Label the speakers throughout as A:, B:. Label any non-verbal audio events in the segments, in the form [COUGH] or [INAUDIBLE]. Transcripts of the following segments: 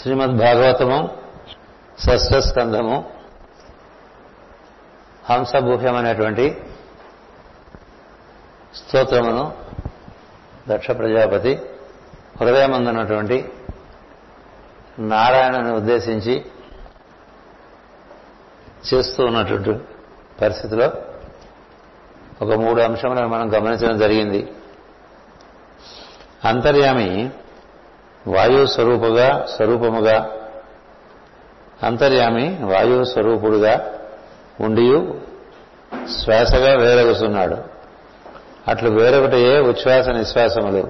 A: శ్రీమద్ భాగవతము స్కంధము హంసభూహ్యం అనేటువంటి స్తోత్రమును దక్ష ప్రజాపతి హృదయమందున్నటువంటి నారాయణను ఉద్దేశించి చేస్తూ ఉన్నటువంటి పరిస్థితిలో ఒక మూడు అంశములను మనం గమనించడం జరిగింది. అంతర్యామి వాయు స్వరూపుగా స్వరూపముగా అంతర్యామి వాయువు స్వరూపుడుగా ఉండియు శ్వాసగా వేరగుతున్నాడు అట్లు వేరొకటయే ఉచ్ఛ్వాస నిశ్వాసములు.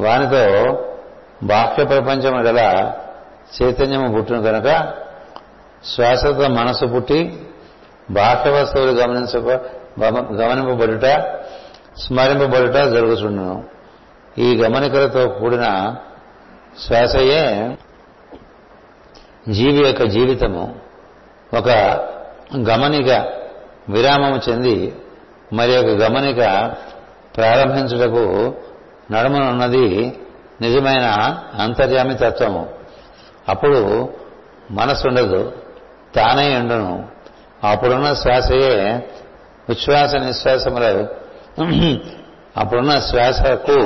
A: వానితో బాహ్య ప్రపంచము గల చైతన్యము పుట్టును కనుక శ్వాసతో మనసు పుట్టి బాహ్య వస్తువులు గమనించక గమనింపబడుట స్మరింపబడుట జరుగుతుండను ఈ గమనికలతో కూడిన శ్వాసయే జీవి యొక్క జీవితము. ఒక గమనిక విరామము చెంది మరి ఒక గమనిక ప్రారంభించుటకు నడుమనున్నది నిజమైన అంతర్యామి తత్వము. అప్పుడు మనసుండదు తానే ఉండును. అప్పుడున్న శ్వాసయే ఉచ్ఛ్వాస నిశ్వాసముల అప్పుడున్న శ్వాసకు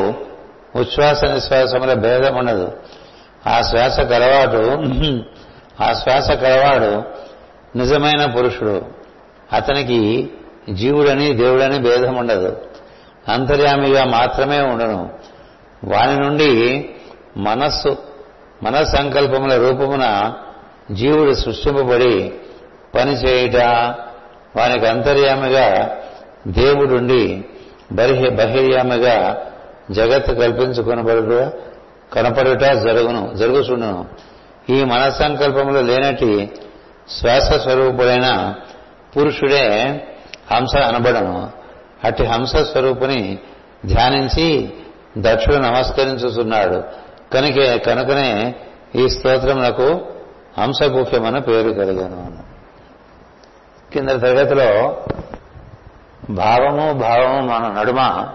A: ఉచ్ఛ్వాస నిశ్వాసముల భేదం ఉండదు ఆ శ్వాస కలవాడు ఆ శ్వాస కలవాడు నిజమైన పురుషుడు. అతనికి జీవుడని దేవుడని భేదం ఉండదు. అంతర్యామిగా మాత్రమే ఉండను. వాని నుండి మనస్సు మనస్సంకల్పముల రూపమున జీవుడు సృష్టింపబడి పని చేయుట వానికి అంతర్యామిగా దేవుడుండి బహి బహిర్యామిగా జగత్తు కల్పించుకొనబడుట కనపడుట జరుగును జరుగుచుండును. ఈ మనస్సంకల్పములు లేనటి శ్వాస స్వరూపుడైన పురుషుడే హంస అనబడను. అట్టి హంస స్వరూపుని ధ్యానించి దక్షుడు నమస్కరించుతున్నాడు కనుక కనుకనే ఈ స్తోత్రములకు హంసగుహ్యమన పేరు కలిగాను కింద తరగతిలో భావము భావము మన నడుమ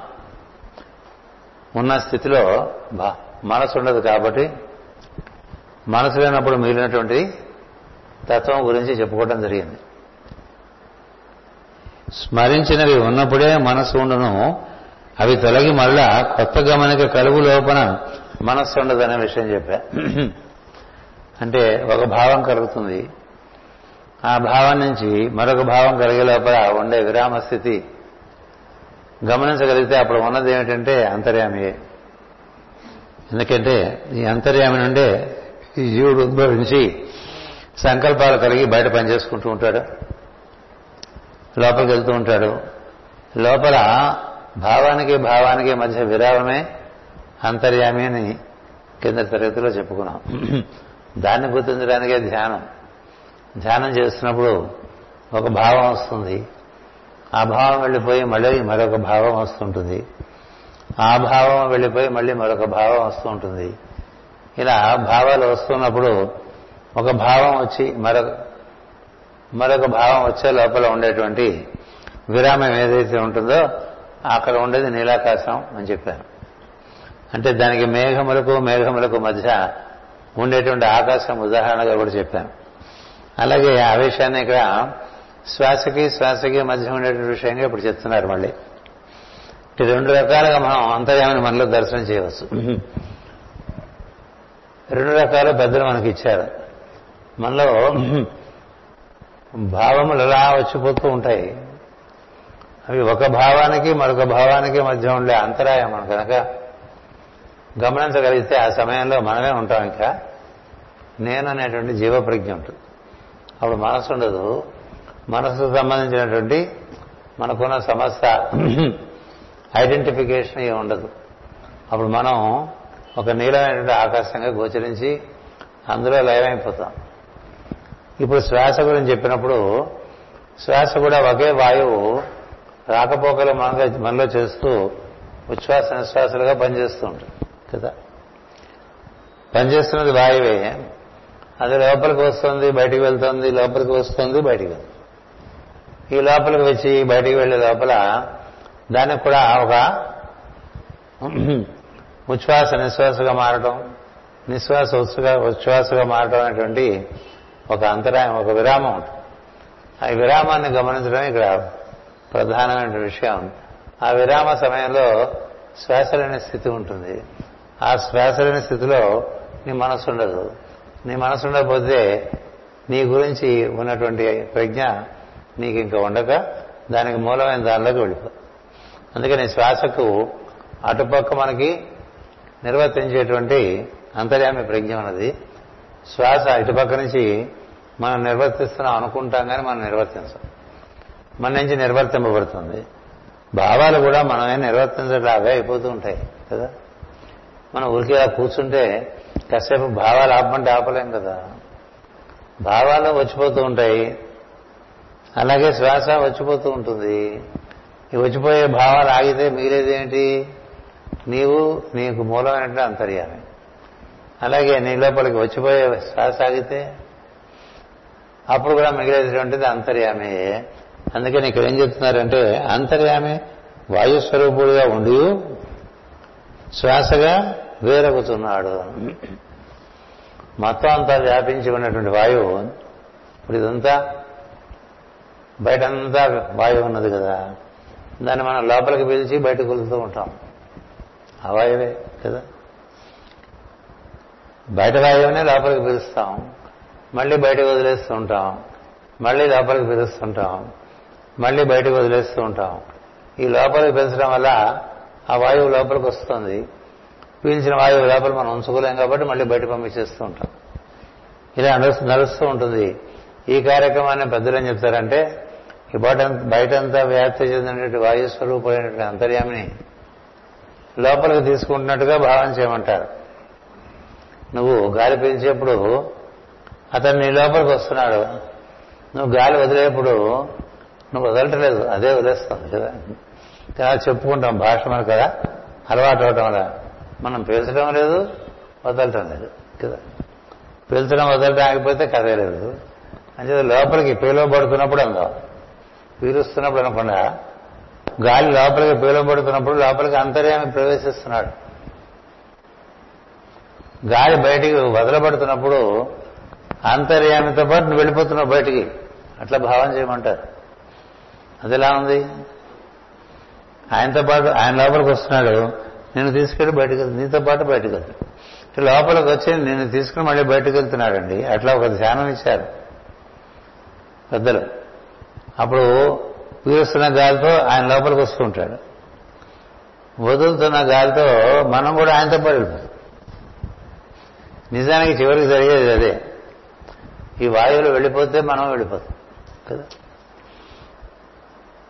A: ఉన్న స్థితిలో మనసు ఉండదు కాబట్టి మనసు లేనప్పుడు మిగిలినటువంటి తత్వం గురించి చెప్పుకోవడం జరిగింది. స్మరించినవి ఉన్నప్పుడే మనసు ఉండను. అవి తొలగి మళ్ళా కొత్త గమనిక కలుగు లోపల మనస్సు ఉండదనే విషయం చెప్పా. అంటే ఒక భావం కలుగుతుంది. ఆ భావం నుంచి మరొక భావం కలిగే లోపల ఉండే విరామ స్థితి. గమనించగలిగితే అప్పుడు ఉన్నది ఏమిటంటే అంతర్యామియే. ఎందుకంటే ఈ అంతర్యామి నుండే ఈ జీవుడు ఉద్భవించి సంకల్పాలు కలిగి బయట పనిచేసుకుంటూ ఉంటాడు. లోపలికి వెళ్తూ ఉంటాడు. లోపల భావానికి భావానికి మధ్య విరామమే అంతర్యామి అని కింద తరగతిలో చెప్పుకున్నాం. దాన్ని గుర్తించడానికే ధ్యానం. ధ్యానం చేస్తున్నప్పుడు ఒక భావం వస్తుంది. ఆ భావం వెళ్ళిపోయి మళ్ళీ మరొక భావం వస్తుంటుంది. ఆ భావం వెళ్ళిపోయి మళ్ళీ మరొక భావం వస్తూ ఉంటుంది. ఇలా భావాలు వస్తున్నప్పుడు ఒక భావం వచ్చి మరొక మరొక భావం వచ్చే లోపల ఉండేటువంటి విరామం ఏదైతే ఉంటుందో అక్కడ ఉండేది నీలాకాశం అని చెప్పాను అంటే దానికి మేఘములకు మేఘములకు మధ్య ఉండేటువంటి ఆకాశం ఉదాహరణగా కూడా చెప్పాను. అలాగే ఆ విషయాన్ని ఇక్కడ శ్వాసకి శ్వాసకి మధ్య ఉండేటువంటి విషయంగా ఇప్పుడు చెప్తున్నారు మళ్ళీ. ఈ రెండు రకాలుగా మనం అంతర్యామని మనలో దర్శనం చేయవచ్చు. రెండు రకాల పెద్దలు మనకి ఇచ్చారు. మనలో భావములు ఎలా వచ్చిపోతూ ఉంటాయి. అవి ఒక భావానికి మరొక భావానికి మధ్య ఉండే అంతరాయం మనం కనుక గమనించగలిగితే ఆ సమయంలో మనమే ఉంటాం ఇంకా. నేను అనేటువంటి జీవప్రజ్ఞ ఉంటుంది అప్పుడు మనసు ఉండదు. మనసుకు సంబంధించినటువంటి మనకున్న సమస్య ఐడెంటిఫికేషన్ ఏమి ఉండదు. అప్పుడు మనం ఒక నీలమైనటువంటి ఆకాశంగా గోచరించి అందులో లయమైపోతాం. ఇప్పుడు శ్వాస గురించి చెప్పినప్పుడు శ్వాస కూడా ఒకే వాయువు రాకపోకలు మనగా మనలో చేస్తూ ఉచ్ఛ్వాస నిశ్వాసాలుగా పనిచేస్తూ ఉంటుంది కదా? పనిచేస్తున్నది వాయువే. అది లోపలికి వస్తుంది బయటికి వెళ్తుంది లోపలికి వస్తుంది బయటికి వెళ్తుంది. ఈ లోపలికి వచ్చి బయటికి వెళ్ళే లోపల దానికి కూడా ఒక ఉచ్ఛ్వాస నిశ్వాసగా మారడం నిశ్వాస ఉత్సుగా ఉచ్ఛ్వాసగా మారడం అనేటువంటి ఒక అంతరాయం ఒక విరామం ఉంటుంది. ఆ విరామాన్ని గమనించడం ఇక్కడ ప్రధానమైన విషయం. ఆ విరామ సమయంలో శ్వాసలేని స్థితి ఉంటుంది. ఆ శ్వాసలేని స్థితిలో నీ మనసు ఉండదు. నీ మనసు ఉండకపోతే నీ గురించి ఉన్నటువంటి ప్రజ్ఞ నీకు ఇంకా ఉండక దానికి మూలమైన దానిలోకి వెళ్ళిపోతుంది అందుకని శ్వాసకు అటుపక్క మనకి నిర్వర్తించేటువంటి అంతర్యామి ప్రజ్ఞ ఉన్నది. శ్వాస ఇటుపక్క నుంచి మనం నిర్వర్తిస్తున్నాం అనుకుంటాం కానీ మనం నిర్వర్తించం. మన నుంచి నిర్వర్తింపబడుతుంది. భావాలు కూడా మనమే నిర్వర్తించడం అవే అయిపోతూ ఉంటాయి కదా? మనం ఊరికి ఇలా కూర్చుంటే కాసేపు భావాలు ఆపమంటే ఆపలేం కదా? భావాలు వచ్చిపోతూ ఉంటాయి. అలాగే శ్వాస వచ్చిపోతూ ఉంటుంది. వచ్చిపోయే భావాలు ఆగితే మిగిలేదేంటి? నీవు నీకు మూలమైనటువంటి అంతర్యామి. అలాగే నీ లోపలికి వచ్చిపోయే శ్వాస ఆగితే అప్పుడు కూడా మిగిలేటువంటిది అంతర్యామే. అందుకని ఇక్కడ ఏం చెప్తున్నారంటే అంతర్యామి వాయుస్వరూపుడుగా ఉండి శ్వాసగా వేరగుతున్నాడు మొత్తం అంతా వ్యాపించి ఉన్నటువంటి వాయువు ఇప్పుడు ఇదంతా బయటంతా వాయువు ఉన్నది కదా. దాన్ని మనం లోపలికి పిలిచి బయటకు వెళ్తూ ఉంటాం. ఆ వాయువే కదా? బయట వాయువునే లోపలికి పిలుస్తాం. మళ్ళీ బయటకు వదిలేస్తూ ఉంటాం. మళ్ళీ లోపలికి పిలుస్తుంటాం మళ్ళీ బయటకు వదిలేస్తూ ఉంటాం. ఈ లోపలికి పిలిచడం వల్ల ఆ వాయువు లోపలికి వస్తుంది. పీల్చిన వాయువు లోపల మనం ఉంచుకోలేం కాబట్టి మళ్ళీ బయట పంపించేస్తూ ఉంటాం. ఇలా నడుస్తూ ఉంటుంది. ఈ కార్యక్రమాన్ని పెద్దలు ఏం చెప్తారంటే ఈ బయట బయటంతా వ్యాప్తి చెందినటువంటి వాయుస్వరూపమైనటువంటి అంతర్యామిని లోపలికి తీసుకుంటున్నట్టుగా భావన చేయమంటారు. నువ్వు గాలి పీల్చేప్పుడు అతను నీ లోపలికి వస్తున్నాడు. నువ్వు గాలి వదిలేప్పుడు నువ్వు వదలటలేదు అదే వదిలేస్తుంది కదా? కదా చెప్పుకుంటాం భాష మనకు కదా అలవాటు అవటం వల్ల మనం పీల్చడం లేదు వదలటం లేదు కదా? పీల్చడం వదలటం ఆగిపోతే కదే లేదు. అంటే లోపలికి పీలువబడుతున్నప్పుడు అందాం. పీలుస్తున్నప్పుడు అనకుండా గాలి లోపలికి పీలువబడుతున్నప్పుడు లోపలికి అంతర్యామి ప్రవేశిస్తున్నాడు. గాలి బయటికి వదలబడుతున్నప్పుడు అంతర్యామితో పాటు నువ్వు వెళ్ళిపోతున్నావు బయటికి. అట్లా భావం చేయమంటారు. అది ఎలా ఉంది? ఆయనతో పాటు ఆయన లోపలికి వస్తున్నాడు. నేను తీసుకెళ్ళి బయటకు వెళ్తాను నీతో పాటు బయటకు వెళ్తాను లోపలికి వచ్చి నేను తీసుకుని మళ్ళీ బయటకు వెళ్తున్నాడండి. అట్లా ఒక ధ్యానం ఇచ్చారు. పెద్దలు. అప్పుడు పీలుస్తున్న గాలితో ఆయన లోపలికి వస్తూ ఉంటాడు. వదులుతున్న గాలితో మనం కూడా ఆయనతో పాటు వెళ్ళిపోతాం. నిజానికి చివరికి జరిగేది అదే. ఈ వాయువులు వెళ్ళిపోతే మనం వెళ్ళిపోతాం కదా?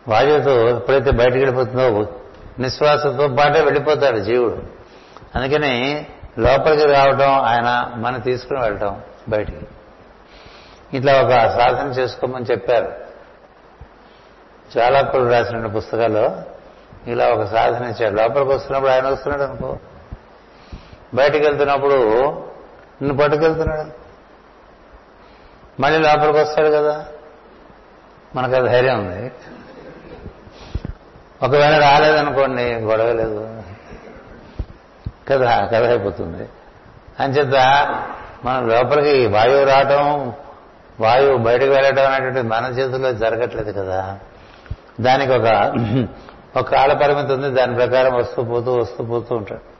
A: వాయువుతో ఎప్పుడైతే బయటకు వెళ్ళిపోతుందో నిశ్వాసంతో పాటే వెళ్ళిపోతాడు జీవుడు. అందుకని లోపలికి రావటం ఆయన మనం తీసుకుని వెళ్ళటం బయటికి. ఇట్లా ఒక సాధన చేసుకోమని చెప్పారు. చాలాకులు రాసిన పుస్తకాల్లో ఇలా ఒక సాధన ఇచ్చాడు లోపలికి వస్తున్నప్పుడు ఆయన వస్తున్నాడు అనుకో. బయటికి వెళ్తున్నప్పుడు నిన్ను పట్టుకెళ్తున్నాడు. మళ్ళీ లోపలికి వస్తాడు కదా. మనకు అది ధైర్యం ఉంది. ఒకవేళ రాలేదనుకోండి గొడవ లేదు. కదా కథ అయిపోతుంది. అంచేత మనం లోపలికి వాయువు రావటం వాయువు బయటకు వెళ్ళటం అనేటువంటి మన చేతుల్లో జరగట్లేదు కదా. దానికి ఒక ఒక కాల పరిమితి ఉంది దాని ప్రకారం వస్తూ పోతూ వస్తూ పోతూ ఉంటాడు.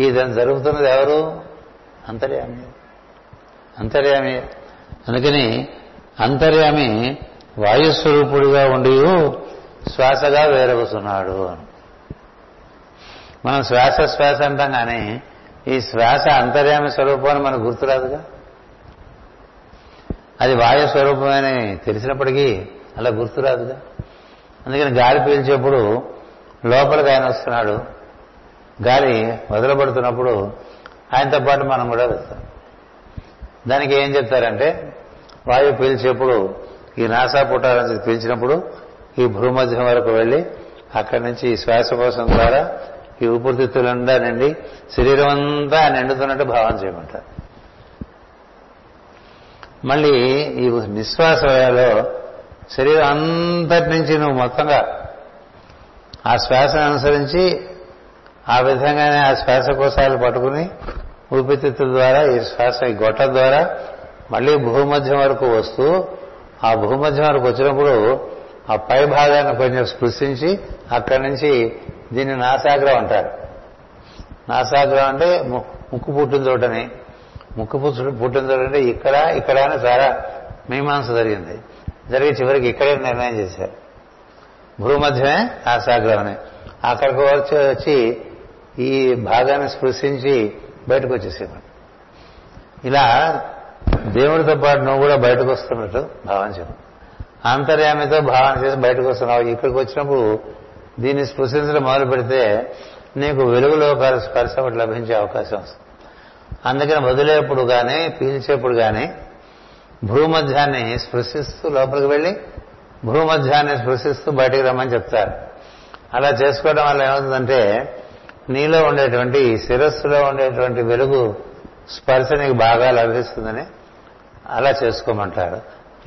A: ఈ దాన్ని జరుగుతున్నది ఎవరు? అంతర్యామి. అంతర్యామి. అందుకని అంతర్యామి వాయుస్వరూపుడిగా ఉండి శ్వాసగా వేరవుతున్నాడు అని. మనం శ్వాస శ్వాస అంటాం కానీ ఈ శ్వాస అంతర్యామి స్వరూపం మనకు గుర్తురాదుగా? అది వాయు స్వరూపమని తెలిసినప్పటికీ అలా గుర్తురాదుగా? అందుకని గాలి పీల్చేప్పుడు లోపలికి ఆయన వస్తున్నాడు. గాలి వదలబడుతున్నప్పుడు ఆయనతో పాటు మనం కూడా వెళ్తాం. దానికి ఏం చెప్తారంటే వాయువు పీల్చేప్పుడు ఈ నాసాపుటాల నుంచి పీల్చినప్పుడు ఈ భూమధ్యం వరకు వెళ్ళి అక్కడి నుంచి ఈ శ్వాసకోశం ద్వారా ఈ ఊపిరితిత్తులండా నిండి శరీరం అంతా నిండుతున్నట్టు భావన చేయమంటారు. మళ్ళీ ఈ నిశ్వాస శరీరం అంతటి నుంచి నువ్వు మొత్తంగా ఆ శ్వాసను అనుసరించి ఆ విధంగానే ఆ శ్వాసకోశాలు పట్టుకుని ఊపిరితిత్తుల ద్వారా ఈ శ్వాస ఈ గొట్ట ద్వారా మళ్ళీ భూమధ్యం వరకు వస్తూ ఆ భూమధ్యం వరకు వచ్చినప్పుడు ఆ పై భాగాన్ని కొంచెం స్పృశించి అక్కడి నుంచి దీన్ని నాసాగ్రం అంటారు. నాసాగ్రం అంటే ము- ముక్కు పుట్టిన చోటని. ముక్కు పుట్టు పుట్టిన చోట అంటే ఇక్కడ ఇక్కడ అని చాలా మీమాంస జరిగింది. జరిగి చివరికి ఇక్కడే నిర్ణయం చేశారు. భూమధ్యమే ఆశాగ్రహమే. అక్కడికి వచ్చి వచ్చి ఈ భాగాన్ని స్పృశించి బయటకు వచ్చేసేవాడు. ఇలా దేవుడితో పాటు నువ్వు కూడా బయటకు వస్తున్నట్టు భావించడం అంతర్యామితో భావన చేసి బయటకు వస్తున్నావు. ఇక్కడికి వచ్చినప్పుడు దీన్ని స్పృశించడం మొదలు పెడితే నీకు వెలుగులో స్పర్శ ఒకటి లభించే అవకాశం వస్తుంది. అందుకని వదిలేప్పుడు కానీ పీల్చేప్పుడు కానీ భూమధ్యాన్ని స్పృశిస్తూ లోపలికి వెళ్ళి భూమధ్యాన్ని స్పృశిస్తూ బయటికి రమ్మని చెప్తారు. అలా చేసుకోవడం వల్ల ఏమవుతుందంటే నీలో ఉండేటువంటి శిరస్సులో ఉండేటువంటి వెలుగు స్పర్శ నీకు బాగా లభిస్తుందని అలా చేసుకోమంటారు.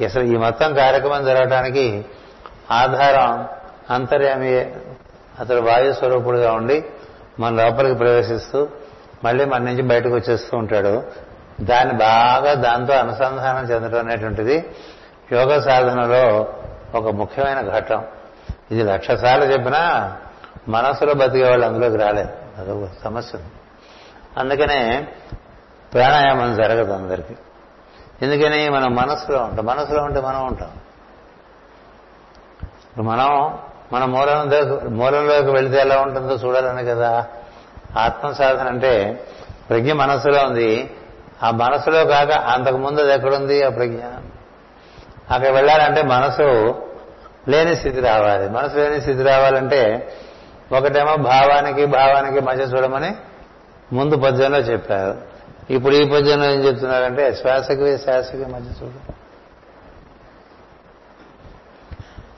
A: అసలు ఈ మొత్తం కార్యక్రమం జరగడానికి ఆధారం అంతర్యామి అతడు వాయు స్వరూపుడుగా ఉండి మన లోపలికి ప్రవేశిస్తూ మళ్ళీ మన నుంచి బయటకు వచ్చేస్తూ ఉంటాడు. దాన్ని బాగా దాంతో అనుసంధానం చెందడం అనేటువంటిది యోగ సాధనలో ఒక ముఖ్యమైన ఘట్టం. ఇది లక్ష సార్లు చెప్పినా మనసులో బతికే వాళ్ళు అందులోకి రాలేదు. అదొక సమస్య. అందుకనే ప్రాణాయామం జరగదు అందరికీ. ఎందుకని మనం మనసులో ఉంటాం. మనసులో ఉంటే మనం ఉంటాం. మనం మన మూలం మూలంలోకి వెళితే ఎలా ఉంటుందో చూడాలని కదా. ఆత్మ సాధన అంటే ప్రజ్ఞ మనసులో ఉంది. ఆ మనసులో కాక అంతకు ముందు అది ఎక్కడుంది? ఆ ప్రజ్ఞ. అక్కడ వెళ్ళాలంటే మనసు లేని స్థితి రావాలి. మనసు లేని స్థితి రావాలంటే ఒకటేమో భావానికి భావానికి మధ్య చూడమని ముందు పద్యంలో చెప్పారు. ఇప్పుడు ఈ పద్యంలో ఏం చెప్తున్నారంటే శ్వాసకి శ్వాసకి మధ్య చూడు.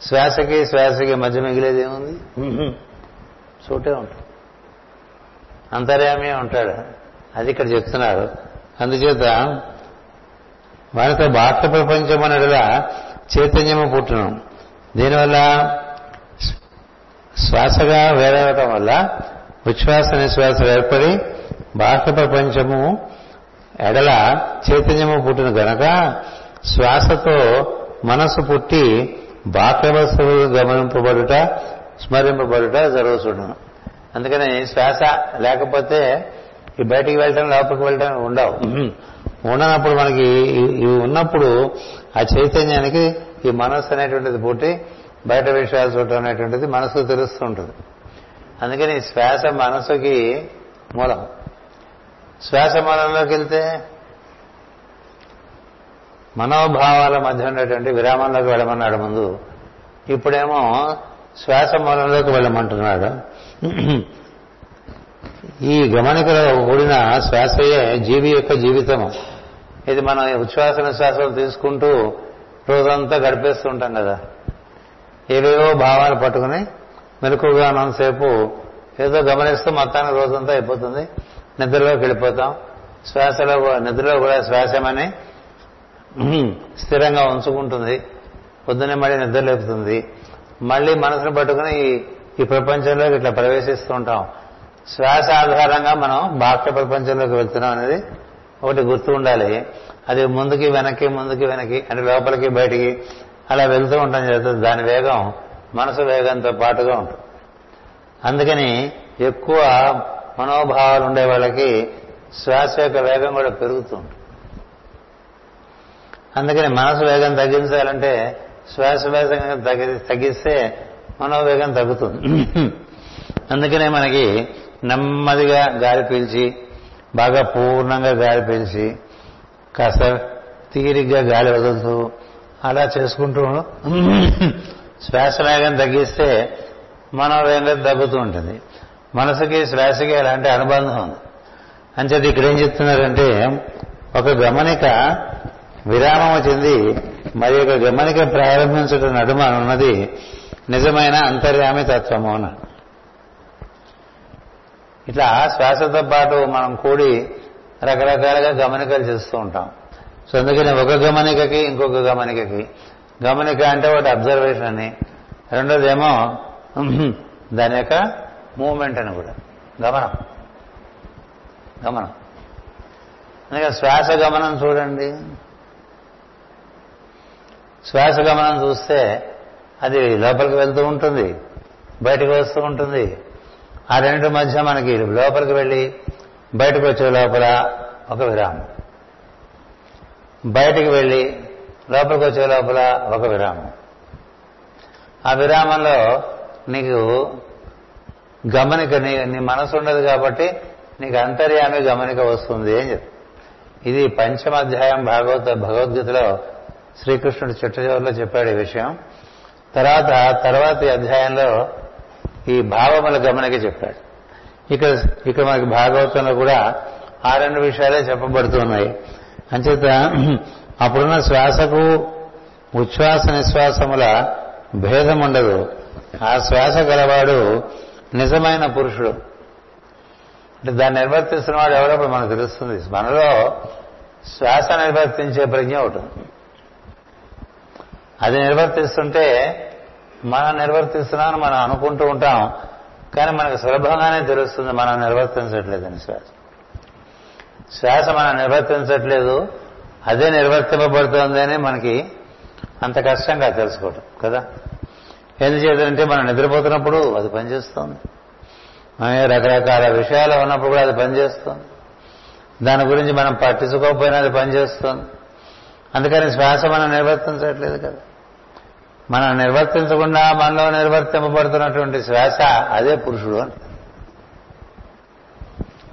A: శ్వాసకి శ్వాసకి మధ్య మిగిలేది ఏముంది? చోటే ఉంటుంది అంతర్యామే ఉంటాడు. అది ఇక్కడ చెప్తున్నారు. అందుచేత వారితో బాహ్య ప్రపంచం అనగా చైతన్యము పుట్టడం. దీనివల్ల శ్వాసగా వేరవటం వల్ల ఉచ్ఛ్వాస నిశ్వాస ఏర్పడి బాహ్య ప్రపంచము ఎడల చైతన్యము పుట్టిన గనక శ్వాసతో మనసు పుట్టి బాహ్య వస్తువులు గమనింపబడుట స్మరింపబడుట జరుగుతుండను అందుకని శ్వాస లేకపోతే ఈ బయటికి వెళ్ళటం లోపలికి వెళ్ళటం ఉండవు. ఉండనప్పుడు మనకి ఇవి ఉన్నప్పుడు ఆ చైతన్యానికి ఈ మనస్సు అనేటువంటిది పుట్టి బయట విషయాలు చూడటం అనేటువంటిది మనసుకు తెలుస్తూ ఉంటుంది. అందుకని శ్వాస మనసుకి మూలం. శ్వాస మూలంలోకి వెళ్తే మనోభావాల మధ్య ఉండేటువంటి విరామంలోకి వెళ్ళమన్నాడు ముందు. ఇప్పుడేమో శ్వాస మూలంలోకి వెళ్ళమంటున్నాడు. ఈ గమనికలో కూడిన శ్వాసయే జీవి యొక్క జీవితము ఇది మనం ఉచ్ఛ్వాస నిశ్వాసాలు తీసుకుంటూ రోజంతా గడిపేస్తూ ఉంటాం కదా. ఏవేవో భావాలు పట్టుకుని మెలకుగా ఉన్నంతసేపు ఏదో గమనిస్తూ మొత్తానికి రోజంతా అయిపోతుంది. నిద్రలోకి వెళ్ళిపోతాం. శ్వాసలో కూడా- నిద్రలో కూడా శ్వాసమని స్థిరంగా ఉంచుకుంటుంది. పొద్దున్నే మళ్ళీ నిద్ర లేపుతుంది. మళ్ళీ మనసును పట్టుకుని ఈ- ఈ ప్రపంచంలోకి ఇట్లా ప్రవేశిస్తూ ఉంటాం. శ్వాస ఆధారంగా మనం బాహ్య ప్రపంచంలోకి వెళ్తున్నాం అనేది ఒకటి గుర్తు ఉండాలి. అది ముందుకి వెనక్కి ముందుకి వెనక్కి అంటే లోపలికి బయటికి అలా వెళ్తూ ఉంటాం జరుగుతుంది. దాని వేగం మనసు వేగంతో పాటుగా ఉంటుంది. అందుకని ఎక్కువ మనోభావాలు ఉండే వాళ్ళకి శ్వాస యొక్క వేగం కూడా పెరుగుతూ ఉంటుంది. అందుకని మనసు వేగం తగ్గించాలంటే శ్వాస వేగం తగ్గి తగ్గిస్తే మనోవేగం తగ్గుతుంది. అందుకనే మనకి నెమ్మదిగా గాలి పీల్చి బాగా పూర్ణంగా గాలి పీల్చి కాస్త తీరిగ్గా గాలి వదులుతూ అలా చేసుకుంటూ శ్వాస వేగం తగ్గిస్తే మనోవేగం తగ్గుతూ ఉంటుంది. మనసుకి శ్వాసకి అలాంటి అనుబంధం ఉంది. అంచేది ఇక్కడ ఏం చెప్తున్నారంటే ఒక గమనిక విరామం చెంది మరి ఒక గమనిక ప్రారంభించడం నడుమ ఉన్నది నిజమైన అంతర్యామి తత్వము అన్నాడు ఇట్లా శ్వాసతో పాటు మనం కూడి రకరకాలుగా గమనికలు చేస్తూ ఉంటాం. సో అందుకని ఒక గమనికకి ఇంకొక గమనికకి. గమనిక అంటే ఒకటి అబ్జర్వేషన్ అని. రెండోదేమో దాని యొక్క మూమెంట్ అని కూడా. గమనం. గమనం. అందుకే శ్వాస గమనం చూడండి. శ్వాస గమనం చూస్తే అది లోపలికి వెళ్తూ ఉంటుంది. బయటకు వస్తూ ఉంటుంది. ఆ రెండు మధ్య మనకి లోపలికి వెళ్ళి బయటకు వచ్చే లోపల ఒక విరామం. బయటికి వెళ్ళి లోపలికి వచ్చే లోపల ఒక విరామం. ఆ విరామంలో నీకు గమనిక నీ నీ మనసు ఉండదు కాబట్టి నీకు అంతర్యామి గమనిక వస్తుంది అని చెప్పి. ఇది పంచమాధ్యాయం భాగవత భగవద్గీతలో శ్రీకృష్ణుడు చిట్టచివరిలో చెప్పాడు ఈ విషయం. తర్వాత తర్వాతి అధ్యాయంలో ఈ భావముల గమనిక చెప్పాడు. ఇక్కడ ఇక్కడ మనకి భాగవతంలో కూడా ఆ రెండు విషయాలే చెప్పబడుతున్నాయి. అంచేత అప్పుడున్న శ్వాసకు ఉచ్ఛ్వాస నిశ్వాసముల భేదం ఉండదు. ఆ శ్వాస గలవాడు నిజమైన పురుషుడు. అంటే దాన్ని నిర్వర్తిస్తున్న వాడు ఎవరప్పుడు మనకు తెలుస్తుంది. మనలో శ్వాస నిర్వర్తించే ప్రజ్ఞ ఒకటి అది నిర్వర్తిస్తుంటే మనం నిర్వర్తిస్తున్నామని మనం అనుకుంటూ ఉంటాం కానీ మనకు సులభంగానే తెలుస్తుంది మనం నిర్వర్తించట్లేదని శ్వాస. శ్వాస మనం నిర్వర్తించట్లేదు అదే నిర్వర్తింపబడుతోంది అని మనకి అంత కష్టంగా తెలుసుకోవటం కదా? ఎందుచేతంటే మనం నిద్రపోతున్నప్పుడు అది పనిచేస్తుంది. మనం రకరకాల విషయాలు ఉన్నప్పుడు కూడా అది పనిచేస్తుంది. దాని గురించి మనం పట్టించుకోకపోయినా అది పనిచేస్తుంది. అందుకని శ్వాస మనం నిర్వర్తించట్లేదు కదా. మనం నిర్వర్తించకుండా మనలో నిర్వర్తింపబడుతున్నటువంటి శ్వాస అదే పురుషుడు అని.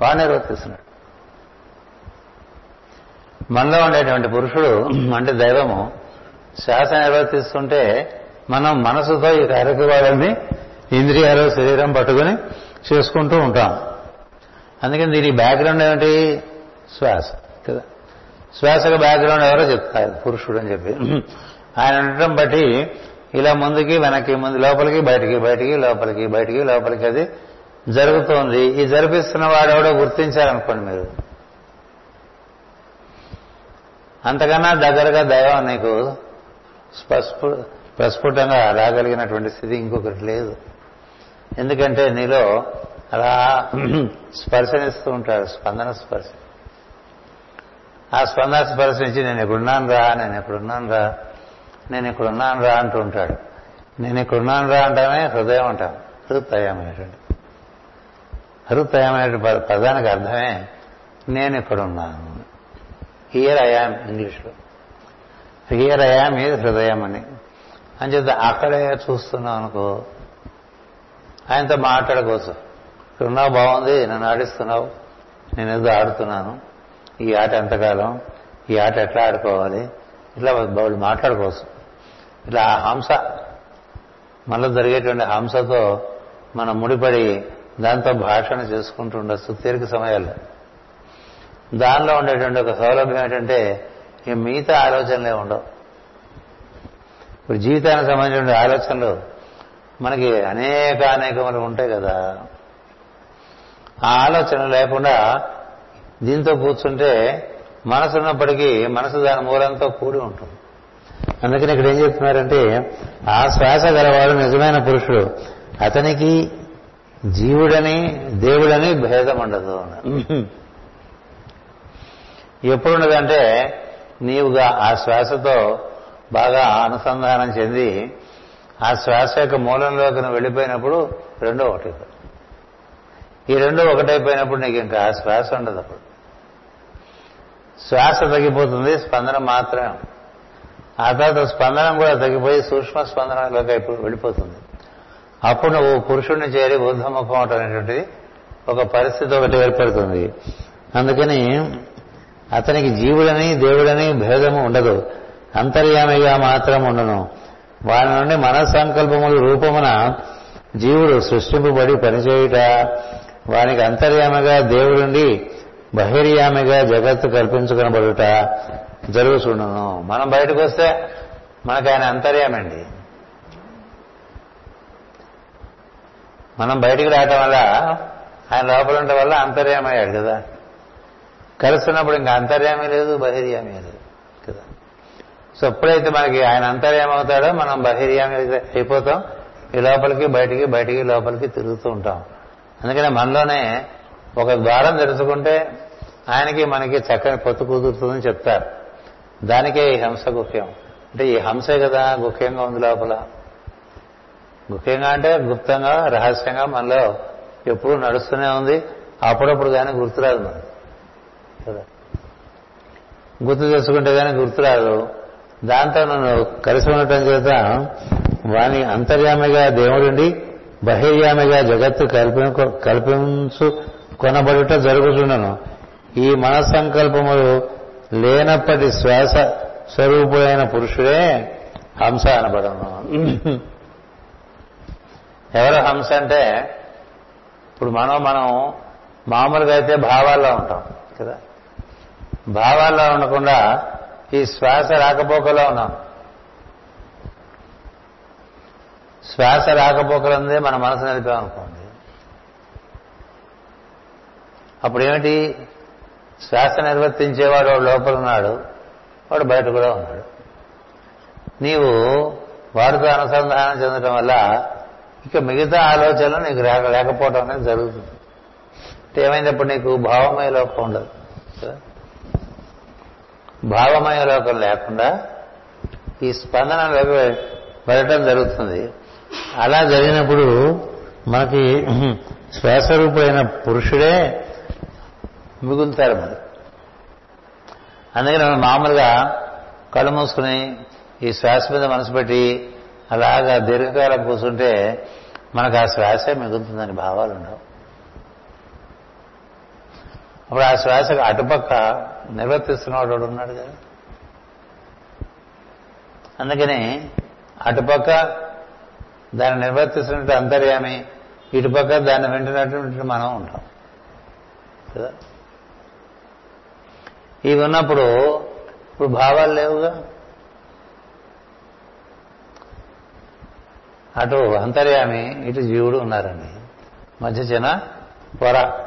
A: వాడు నిర్వర్తిస్తున్నాడు. మనలో ఉండేటువంటి పురుషుడు అంటే దైవము. శ్వాస నిర్వర్తిస్తుంటే మనం మనసుతో ఈ కార్యక్రమాలన్నీ ఇంద్రియాలు శరీరం పట్టుకుని చేసుకుంటూ ఉంటాం. అందుకని దీని బ్యాక్గ్రౌండ్ ఏమిటి? శ్వాస కదా? శ్వాసకు బ్యాక్గ్రౌండ్ ఎవరో చెప్తారు పురుషుడు అని చెప్పి. ఆయన ఉండటం బట్టి ఇలా ముందుకి వెనక్కి ముందు లోపలికి బయటికి బయటికి లోపలికి బయటికి లోపలికి అది జరుగుతోంది. ఈ జరిపిస్తున్న వాడెవడో గుర్తించారనుకోండి మీరు. అంతకన్నా దగ్గరగా దైవం నీకు స్పస్ఫు ప్రస్ఫుటంగా రాగలిగినటువంటి స్థితి ఇంకొకటి లేదు. ఎందుకంటే నీలో అలా [CLEARS THROAT] స్పర్శనిస్తూ ఉంటాడు స్పందన స్పర్శ. ఆ స్పందన స్పర్శ నుంచి నేను ఎక్కడున్నాను రా నేను ఎక్కడున్నాను రా నేను ఇక్కడున్నాను రా అంటూ ఉంటాడు. నేను ఇక్కడున్నాను రా అంటామే హృదయం అంటాను హృదయమైనటువంటి హృదయమైనటువంటి పదానికి అర్థమే నేను ఇక్కడున్నాను హియర్ అయామ్ ఇంగ్లీష్లో హియర్ అయామ్ ఇది హృదయం అని. అని చెప్తే అక్కడే చూస్తున్నావు అనుకో ఆయనతో మాట్లాడుకోవచ్చు ఇక్కడున్నావు బాగుంది నన్ను ఆడిస్తున్నావు నేనేదో ఆడుతున్నాను. ఈ ఆట ఎంతకాలం ఈ ఆట ఎట్లా ఆడుకోవాలి ఇట్లా వాళ్ళు మాట్లాడుకోవచ్చు ఇట్లా హంస. మనలో జరిగేటువంటి హంసతో మనం ముడిపడి దాంతో భాషణ చేసుకుంటూ ఉండొచ్చు తీరిక సమయాల్లో దానిలో ఉండేటువంటి ఒక సౌలభ్యం ఏంటంటే ఇక మిగతా ఆలోచనలే ఉండవు. ఇప్పుడు జీవితానికి సంబంధించిన ఆలోచనలు మనకి అనేక అనేకములు ఉంటాయి కదా. ఆ ఆలోచన లేకుండా దీంతో కూర్చుంటే మనసు ఉన్నప్పటికీ మనసు దాని మూలంతో కూడి ఉంటుంది. అందుకని ఇక్కడ ఏం చెప్తున్నారంటే ఆ శ్వాస గలవాడు నిజమైన పురుషుడు. అతనికి జీవుడని దేవుడని భేదం ఉండదు ఎప్పుడున్నదంటే నీవుగా ఆ శ్వాసతో బాగా అనుసంధానం చెంది ఆ శ్వాస యొక్క మూలంలోకి నువ్వు వెళ్ళిపోయినప్పుడు రెండో ఒకటి ఈ రెండో ఒకటైపోయినప్పుడు నీకు ఇంకా ఆ శ్వాస ఉండదు అప్పుడు. శ్వాస తగ్గిపోతుంది స్పందన మాత్రమే ఆ తర్వాత స్పందనం కూడా తగ్గిపోయి సూక్ష్మ స్పందనలోకి వెళ్ళిపోతుంది. అప్పుడు నువ్వు పురుషుడిని చేరి బుద్ధముఖం అవటం అనేటువంటిది ఒక పరిస్థితి ఒకటి ఏర్పడుతుంది. అందుకని అతనికి జీవుడని దేవుడని భేదము ఉండదు. అంతర్యామిగా మాత్రం ఉండను. వారి నుండి మనసంకల్పముల రూపమున జీవుడు సృష్టింపబడి పనిచేయుట వానికి అంతర్యామిగా దేవుడుండి బహిర్యామిగా జగత్తు కల్పించుకునబడుట జరుగుతుండను మనం బయటకు వస్తే మనకు ఆయన అంతర్యామండి. మనం బయటికి రావటం వల్ల ఆయన లోపల ఉండటం వల్ల అంతర్యామయ్యాడు కదా. కలుస్తున్నప్పుడు ఇంకా అంతర్యామే లేదు బహిర్యామే లేదు కదా. సో ఎప్పుడైతే మనకి ఆయన అంతర్యం అవుతాడో మనం బహిర్యామి అయిపోతాం. ఈ లోపలికి బయటికి బయటికి లోపలికి తిరుగుతూ ఉంటాం. అందుకనే మనలోనే ఒక ద్వారం తెరుచుకుంటే ఆయనకి మనకి చక్కని పొత్తు కుదురుతుందని చెప్తారు. దానికే ఈ హంస గుహ్యం. అంటే ఈ హంసే కదా గుహ్యంగా ఉంది లోపల. గుహ్యంగా అంటే గుప్తంగా రహస్యంగా మనలో ఎప్పుడు నడుస్తూనే ఉంది. అప్పుడప్పుడు కానీ గుర్తురాదు మనం కదా? గుర్తు తెచ్చుకుంటే కానీ గుర్తురాదు. దాంతో నన్ను కలిసి ఉండటం చేత వాని అంతర్యామిగా దేవుడుండి బహిర్యామిగా జగత్తు కల్పి కల్పించు కొనబడుట జరుగుతుండను ఈ మనస్సంకల్పములు లేనప్పటి శ్వాస స్వరూపుడైన పురుషుడే హంస అనబడను ఎవరు హంస అంటే ఇప్పుడు మనం మనం మామూలుగా అయితే భావాల్లో ఉంటాం కదా? భావాల్లో ఉండకుండా ఈ శ్వాస రాకపోకలో ఉన్నాం. శ్వాస రాకపోకలందే మన మనసు నిలిపామనుకోండి అప్పుడు ఏమిటి శ్వాస నిర్వర్తించేవాడు వాడు లోపల ఉన్నాడు వాడు బయట కూడా ఉన్నాడు. నీవు వాడితో అనుసంధానం చెందడం వల్ల ఇక మిగతా ఆలోచనలు నీకు లేక లేకపోవడం అనేది జరుగుతుంది. అంటే ఏమైనప్పుడు నీకు భావమయ లోకం ఉండదు. భావమయ లోకం లేకుండా ఈ స్పందనలోకి వెళ్ళటం జరుగుతుంది. అలా జరిగినప్పుడు మనకి శ్వాసరూపుడైన పురుషుడే మిగులుతారు మరి. అందుకని మనం మామూలుగా కళ్ళు మూసుకుని ఈ శ్వాస మీద మనసు పెట్టి అలాగా దీర్ఘకాలం కూర్చుంటే మనకు ఆ శ్వాసే మిగులుతుందని భావాలు ఉండవు. అప్పుడు ఆ శ్వాసకు అటుపక్క నిర్వర్తిస్తున్నవాడు ఉన్నాడు కదా. అందుకని అటుపక్క దాన్ని నిర్వర్తిస్తున్నట్టు అంతర్యామి ఇటుపక్క దాన్ని వింటున్నటువంటి మనం ఉంటాం. కదా? ఇవి ఉన్నప్పుడు ఇప్పుడు భావాలు లేవుగా? అటు అంతర్యామి ఇటు జీవుడు ఉన్నారండి. మధ్య చిన్న పొర.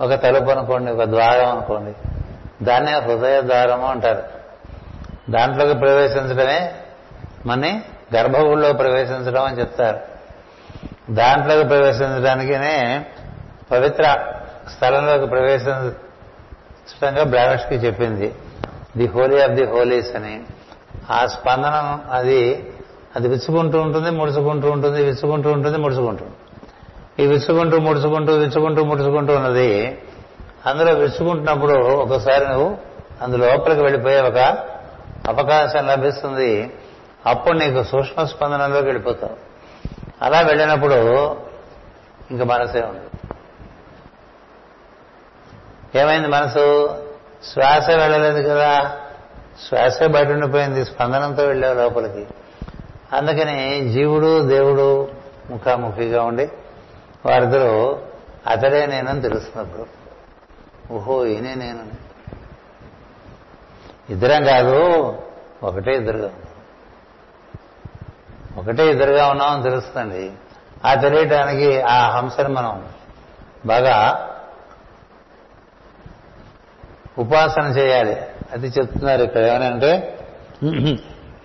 A: ఒక తలుపు అనుకోండి ఒక ద్వారం అనుకోండి. దాన్నే హృదయ ద్వారము అంటారు. దాంట్లోకి ప్రవేశించడమే మన్ని గర్భగుడిలో ప్రవేశించడం అని చెప్తారు. దాంట్లోకి ప్రవేశించడానికినే పవిత్ర స్థలంలోకి స్పష్టంగా బ్రాహ్మణ్కి చెప్పింది the holy of the holies అని. ఆ స్పందన అది అది విచ్చుకుంటూ ఉంటుంది ముడుచుకుంటూ ఉంటుంది విచ్చుకుంటూ ఉంటుంది ముడుచుకుంటూ ఈ విచ్చుకుంటూ ముడుచుకుంటూ విచ్చుకుంటూ ముడుచుకుంటూ ఉన్నది అందులో విచ్చుకుంటున్నప్పుడు ఒకసారి నువ్వు అందు లోపలికి వెళ్ళిపోయే ఒక అవకాశం లభిస్తుంది. అప్పుడు నీకు సూక్ష్మ స్పందనలోకి వెళ్ళిపోతావు. అలా వెళ్ళినప్పుడు ఇంక మనసే ఉండదు. ఏమైంది మనసు? శ్వాస వెళ్ళలేదు కదా. శ్వాస బయట ఉండిపోయింది స్పందనంతో వెళ్ళావు లోపలికి. అందుకని జీవుడు దేవుడు ముఖాముఖిగా ఉండి వారిద్దరూ అతడే నేనని తెలుస్తున్నప్పుడు ఓహో ఈయనే నేను ఇద్దరం కాదు ఒకటే ఇద్దరుగా ఒకటే ఇద్దరుగా ఉన్నామని తెలుస్తుంది ఆ తెలియటానికి ఆ హంసని మనం బాగా ఉపాసన చేయాలి. అది చెప్తున్నారు ఇక్కడ. ఏమనంటే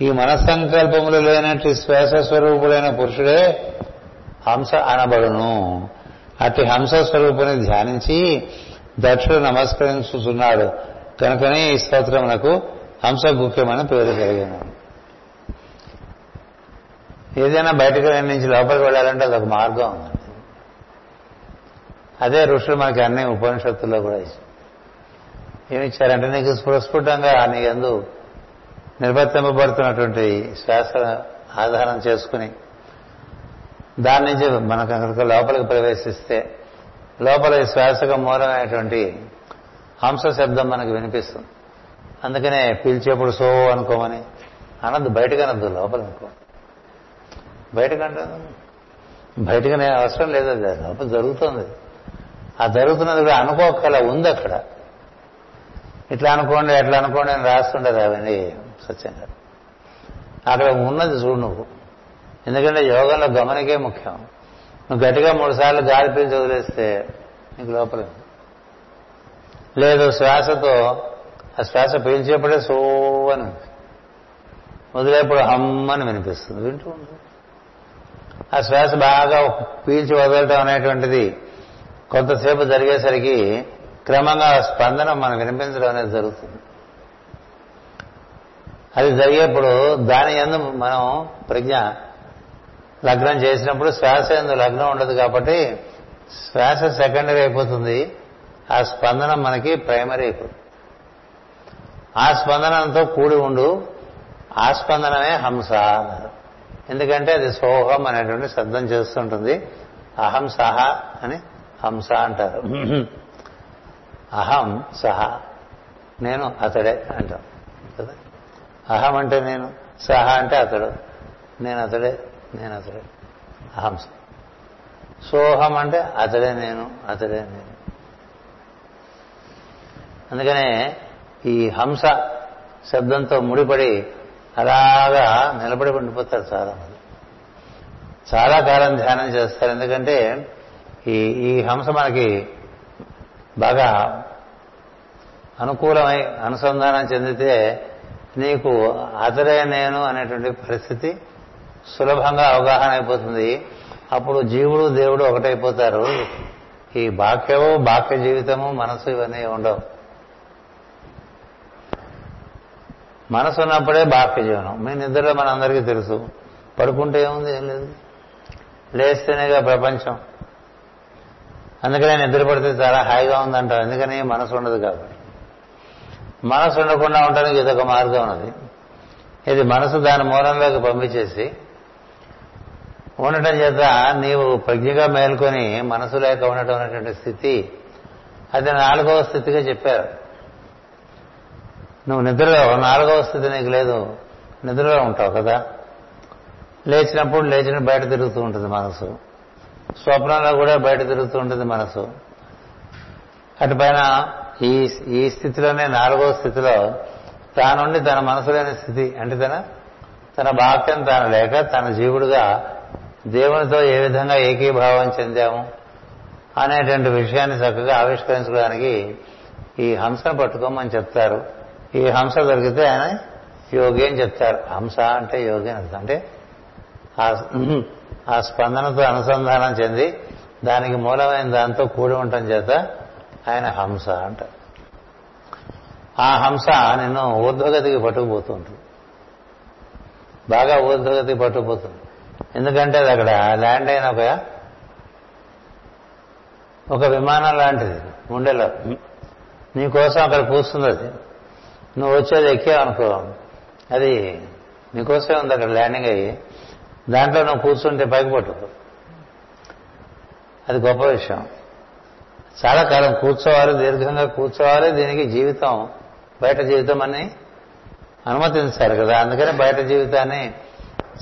A: ఈ మనస్సంకల్పములు లేనట్టు శ్వాస స్వరూపుడైన పురుషుడే హంస అనబడును. అట్టి హంస స్వరూపుని ధ్యానించి దక్షుడు నమస్కరించుతున్నాడు కనుకనే ఈ స్తోత్రమునకు హంస గుఖ్యమని పేరు కలిగాను. ఏదైనా బయటకు నుంచి లోపలికి వెళ్ళాలంటే అదొక మార్గం. ఉందండి అదే ఋషులు మనకి అన్ని ఉపనిషత్తుల్లో కూడా ఇచ్చారు. ఏమిచ్చారంటే నీకు స్ఫుస్ఫుటంగా నీ ఎందు నిర్వర్తింపబడుతున్నటువంటి శ్వాస ఆధారం చేసుకుని దాని నుంచి మనకు అక్కడికి లోపలికి ప్రవేశిస్తే లోపల ఈ శ్వాసకు మూలమైనటువంటి హంస శబ్దం మనకు వినిపిస్తుంది. అందుకనే పీల్చేప్పుడు సో అనుకోమని అనద్దు బయటకు అనద్దు లోపల అనుకో. బయటకంటే బయటకనే అవసరం లేదు అది లోపల జరుగుతుంది. ఆ జరుగుతున్నది కూడా అనుకోకలా ఉంది అక్కడ ఇట్లా అనుకోండి ఎట్లా అనుకోండి అని రాస్తుండదు అవన్నీ. సత్యంగా అక్కడ ఉన్నది చూడు నువ్వు. ఎందుకంటే యోగంలో గమనికే ముఖ్యం. నువ్వు గట్టిగా మూడు సార్లు గాలి పీల్చి వదిలేస్తే నీకు లోపల. లేదు శ్వాసతో ఆ శ్వాస పీల్చేప్పుడే సో అని వదిలేప్పుడు హమ్మని వినిపిస్తుంది. వింటూ ఉంటుంది ఆ శ్వాస బాగా పీల్చి వదలటం అనేటువంటిది కొంతసేపు జరిగేసరికి క్రమంగా ఆ స్పందన మనం వినిపించడం అనేది జరుగుతుంది. అది జరిగేప్పుడు దాని ఎందు మనం ప్రజ్ఞ లగ్నం చేసినప్పుడు శ్వాస ఎందు లగ్నం ఉండదు కాబట్టి శ్వాస సెకండరీ అయిపోతుంది. ఆ స్పందన మనకి ప్రైమరీ అయిపోతుంది. ఆ స్పందనంతో కూడి ఉండు. ఆ స్పందనమే హంస అన్నారు. ఎందుకంటే అది సోహం అనేటువంటి శబ్దం చేస్తుంటుంది. అహంసహ అని హంస అంటారు. అహం సహ. నేను అతడే అంటాం. కదా? అహం అంటే నేను సహ అంటే అతడు. నేను అతడే నేను అతడే. అహం సోహం. అంటే అతడే నేను అతడే నేను. అందుకనే ఈ హంస శబ్దంతో ముడిపడి అలాగా నిలబడి ఉండిపోతారు చాలా మంది చాలా కాలం ధ్యానం చేస్తారు. ఎందుకంటే ఈ ఈ హంస మనకి బాగా అనుకూలమై అనుసంధానం చెందితే నీకు అతడే నేను అనేటువంటి పరిస్థితి సులభంగా అవగాహన అయిపోతుంది. అప్పుడు జీవుడు దేవుడు ఒకటైపోతారు. ఈ బాక్యము బాక్య జీవితము మనసు ఇవన్నీ ఉండవు. మనసు ఉన్నప్పుడే బాక్య జీవనం. మీ నిద్రలో మనందరికీ తెలుసు. పడుకుంటే ఏముంది? ఏం లేదు. లేస్తేనేగా ప్రపంచం. అందుకనే నిద్ర పడితే చాలా హాయిగా ఉందంటారు. ఎందుకని మనసు ఉండదు కాబట్టి. మనసు ఉండకుండా ఉండడానికి ఇదొక మార్గం ఉన్నది ఇది మనసు దాని మూలంలోకి పంపించేసి ఉండటం చేత నీవు ప్రజ్ఞగా మేల్కొని మనసు లేక ఉండటం అనేటువంటి స్థితి. అది నాలుగవ స్థితిగా చెప్పారు. నువ్వు నిద్రలో నాలుగవ స్థితి నీకు లేదు. నిద్రలో ఉంటావు కదా. లేచినప్పుడు లేచిన బయట తిరుగుతూ ఉంటుంది మనసు. స్వప్నంలో కూడా బయట తిరుగుతూ ఉంటుంది మనసు. అటుపైన ఈ ఈ స్థితిలోనే నాలుగో స్థితిలో తానుండి తన మనసు లేని స్థితి. అంటే తన తన బాక్యం తాను లేక తన జీవుడుగా దేవునితో ఏ విధంగా ఏకీభావం చెందాము అనేటువంటి విషయాన్ని చక్కగా ఆవిష్కరించడానికి ఈ హంసను పట్టుకోమని చెప్తారు. ఈ హంస దొరికితే ఆయన యోగి అని చెప్తారు. హంస అంటే యోగి అని అంటే ఆ స్పందనతో అనుసంధానం చెంది దానికి మూలమైన దాంతో కూడి ఉండటం చేత ఆయన హంస అంట. ఆ హంస నిన్ను ఊర్ధ్వగతికి పట్టుకుపోతూ బాగా ఊర్ధ్వగతికి పట్టుకుపోతుంది. ఎందుకంటే అది అక్కడ ల్యాండ్ అయిన ఒక ఒక విమానం లాంటిది గుండెలో నీకోసం అక్కడ కూస్తుంది అది. నువ్వు వచ్చేది ఎక్కావనుకో అది నీకోసమే ఉంది అక్కడ ల్యాండింగ్ అయ్యి. దాంట్లో నువ్వు కూర్చుంటే పైకి పట్టుకో అది గొప్ప విషయం. చాలా కాలం కూర్చోవాలి దీర్ఘంగా కూర్చోవాలి దీనికి జీవితం బయట జీవితం అని అనుమతించారు కదా. అందుకని బయట జీవితాన్ని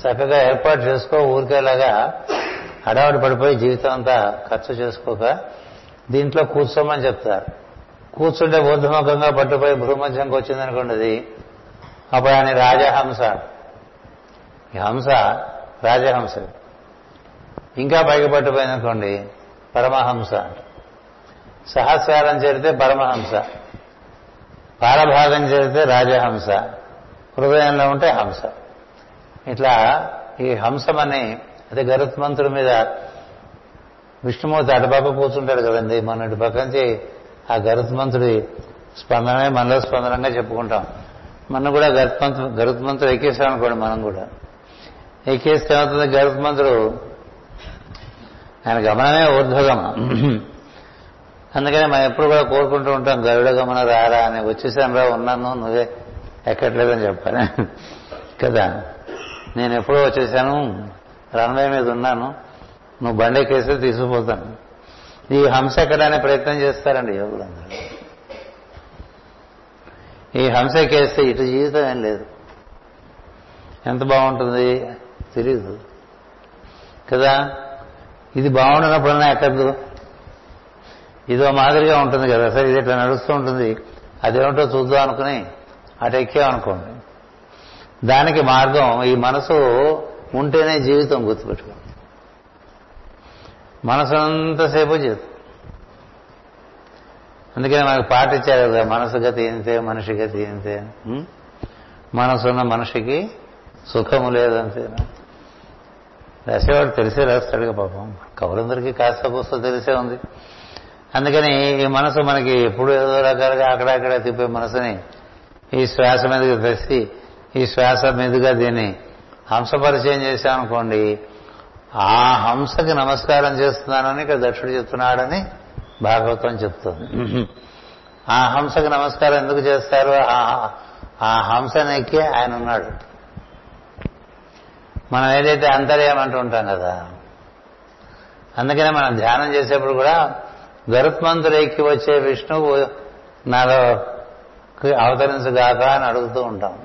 A: చక్కగా ఏర్పాటు చేసుకో ఊరికేలాగా హడావుడి పడిపోయి జీవితం అంతా ఖర్చు చేసుకోక దీంట్లో కూర్చోమని చెప్తారు. కూర్చుంటే బుద్ధముఖంగా పట్టుపోయి భూమధ్యంకి వచ్చిందనుకోండి అది అప్పుడు ఆయన రాజహంస. ఈ హంస రాజహంస. ఇంకా పైకి పట్టుపోయిందనుకోండి పరమహంస సహస్రారం చేరితే పరమహంస. పారభాగం చేరితే రాజహంస. హృదయంలో ఉంటే హంస. ఇట్లా ఈ హంసమని అదే గరుత్మంతుడి మీద విష్ణుమూర్తి అటుపక్క కూర్చుంటాడు కదండి మన ఇటు పక్క నుంచి ఆ గరుత్మంతుడి స్పందనమే మనలో స్పందనంగా చెప్పుకుంటాం. మనం కూడా గరుత్మంతు గరుత్మంతుడు ఎక్కేసాం అనుకోండి మనం కూడా. ఎక్కేస్తే ఏమవుతుంది గరుత్మంతుడు ఆయన గమనమే ఊర్ధ్వగమనం అందుకని మనం ఎప్పుడు కూడా కోరుకుంటూ ఉంటాం గరుడ గమన రారా అని. వచ్చేసాను రా ఉన్నాను నువ్వే ఎక్కట్లేదని చెప్పాను కదా? నేను ఎప్పుడో వచ్చేసాను రన్వే మీద ఉన్నాను నువ్వు బండెక్కేస్తే తీసుకుపోతాను. ఈ హంస ఎక్కడానికి ప్రయత్నం చేస్తారండి యోగులందరూ ఈ హంస ఎక్కేస్తే ఇటు జీవితం ఏం లేదు. ఎంత బాగుంటుంది? తెలియదు కదా? ఇది బాగుండనప్పుడన్నా ఎక్కద్దు ఇదో మాదిరిగా ఉంటుంది కదా సరే ఇది ఇట్లా నడుస్తూ ఉంటుంది. అదేమిటో చూద్దాం అనుకుని అటు ఎక్కామనుకోండి దానికి మార్గం ఈ మనసు ఉంటేనే జీవితం గుర్తుపెట్టుకోండి మనసు అంతసేపు జీవితం. అందుకని మనకు పాట ఇచ్చారు కదా మనసు గతి ఇంతే మనిషి గతి ఇంతే మనసున్న మనిషికి సుఖము లేదంతేనా? రాసేవాడు తెలిసే రాస్తాడుగా పాపం. కవులందరికీ కాస్త కూస్త తెలిసే ఉంది. అందుకని ఈ మనసు మనకి ఎప్పుడు ఏదో రకాలుగా అక్కడక్కడ తిప్పే మనసుని ఈ శ్వాస మీదకి తెచ్చి ఈ శ్వాస మీదుగా దీన్ని హంస పరిచయం చేశామనుకోండి ఆ హంసకి నమస్కారం చేస్తున్నానని ఇక్కడ దక్షుడు చెప్తున్నాడని భాగవతం చెప్తుంది. ఆ హంసకి నమస్కారం ఎందుకు చేస్తారు? ఆ హంసనెక్కి ఆయన ఉన్నాడు. మనం ఏదైతే అంతర్యమంటూ ఉంటాం కదా అందుకనే మనం ధ్యానం చేసేప్పుడు కూడా గరుత్మంతుడు ఎక్కి వచ్చే విష్ణువు నాలో అవతరించగాక అని అడుగుతూ ఉంటాం.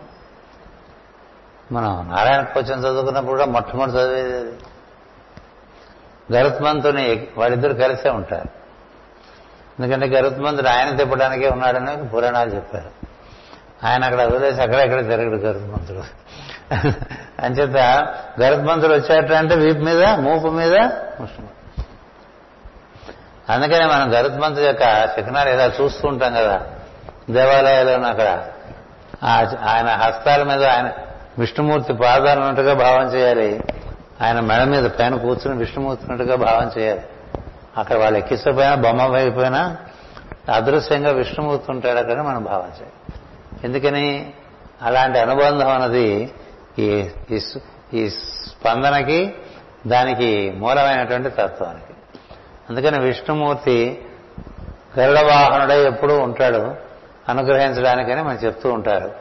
A: మనం నారాయణ కోచం చదువుకున్నప్పుడు కూడా మొట్టమొదటి చదివేది గరుత్మంతుని వాళ్ళిద్దరు కలిసే ఉంటారు. ఎందుకంటే గరుత్మంతుడు ఆయన తిప్పడానికే ఉన్నాడని పురాణాలు చెప్పారు. ఆయన అక్కడ వదిలేసి అక్కడెక్కడ తిరగడు గరుత్మంతుడు. అంచేత గరుత్మంతుడు వచ్చేటంటే వీపు మీద మూపు మీద అందుకనే మనం గరుత్మంతు యొక్క శిఖనాలు ఇలా చూస్తూ ఉంటాం కదా దేవాలయాలను అక్కడ. ఆయన హస్తాల మీద ఆయన విష్ణుమూర్తి పాదాలు ఉన్నట్టుగా భావం చేయాలి. ఆయన మెడ మీద పైన కూర్చుని విష్ణుమూర్తి ఉన్నట్టుగా భావం చేయాలి. అక్కడ వాళ్ళు ఎక్కించకపోయినా బొమ్మ అయిపోయినా అదృశ్యంగా విష్ణుమూర్తి ఉంటాడు అక్కడ మనం భావం చేయాలి. ఎందుకని? అలాంటి అనుబంధం అన్నది ఈ ఈ స్పందనకి దానికి మూలమైనటువంటి తత్వానికి. అందుకని విష్ణుమూర్తి గరుడ వాహనుడై ఎప్పుడూ ఉంటాడు అనుగ్రహించడానికని మనం చెప్తూ ఉంటారు.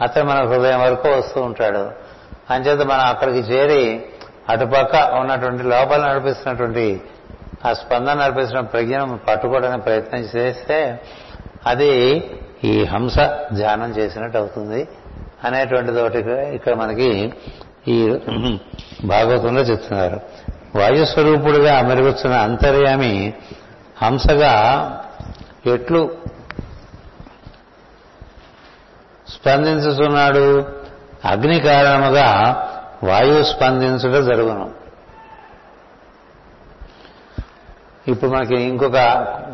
A: అతను మన హృదయం వరకు వస్తూ ఉంటాడు. అంచేత మనం అక్కడికి చేరి అటుపక్క ఉన్నటువంటి లోపల నడిపిస్తున్నటువంటి ఆ స్పందన నడిపిస్తున్న ప్రజ్ఞను పట్టుకోవడానికి ప్రయత్నం చేస్తే అది ఈ హంస ధ్యానం చేసినట్టు అవుతుంది. అనేటువంటిది ఒకటి ఇక్కడ మనకి ఈ భాగవతంలో చెప్తున్నారు. వాయుస్వరూపుడుగా మెరుగుతున్న అంతర్యామి హంసగా ఎట్లు స్పందించుతున్నాడు? అగ్ని కారణముగా వాయువు స్పందించుట జరుగును. ఇప్పుడు మనకి ఇంకొక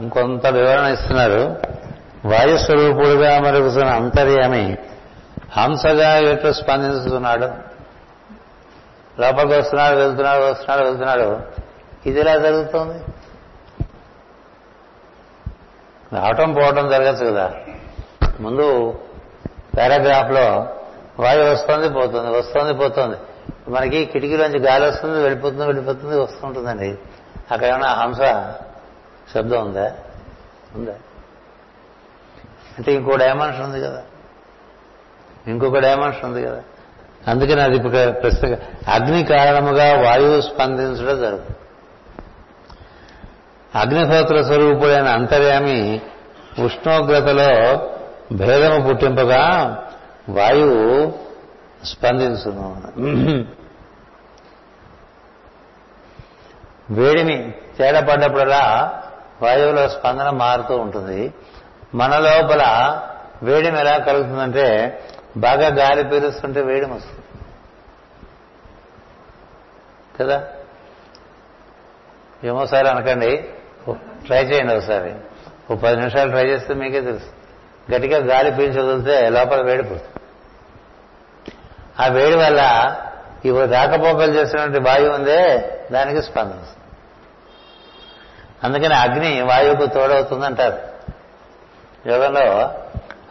A: ఇంకొంత వివరణ ఇస్తున్నారు. వాయుస్వరూపుడుగా మరుగుతున్న అంతర్యామి హంసగా ఎట్లు స్పందించుతున్నాడు లోపలికి వస్తున్నాడు వెళ్తున్నాడు వస్తున్నాడు వెళ్తున్నాడు. ఇది ఎలా జరుగుతుంది. రావటం పోవటం జరగచ్చు కదా. ముందు పారాగ్రాఫ్లో వాయు వస్తుంది పోతుంది వస్తుంది పోతుంది. మనకి కిటికీలోంచి గాలి వస్తుంది వెళ్ళిపోతుంది వెళ్ళిపోతుంది వస్తుంటుందండి. అక్కడ ఏమైనా హంస శబ్దం ఉందా? ఉందా? అంటే ఇంకో డైమెన్షన్ ఉంది కదా. ఇంకొక డైమెన్షన్ ఉంది కదా. అందుకని అది ప్రశ్న అగ్ని కారణముగా వాయువు స్పందించడం జరుగుతుంది. అగ్నిహోత్ర స్వరూపుడైన అంతర్యామి ఉష్ణోగ్రతలో భేదము పుట్టింపగా వాయువు స్పందించును వేడిని తేడా పడ్డప్పుడల్లా వాయువులో స్పందన మారుతూ ఉంటుంది. మన లోపల వేడిని ఎలా కలుగుతుందంటే బాగా గాలి పీలుస్తుంటే వేయడం వస్తుంది కదా? ఏమోసారి అనకండి. ట్రై చేయండి ఒకసారి. ఓ పది నిమిషాలు ట్రై చేస్తే మీకే తెలుసు. గట్టిగా గాలి పీల్చి వదిలితే లోపల వేడిపోతుంది ఆ వేడి వల్ల ఇవి రాకపోకలు చేసినటువంటి వాయువు ఉందే దానికి స్పందన అందుకని అగ్ని వాయువుకు తోడవుతుందంటారు. యోగంలో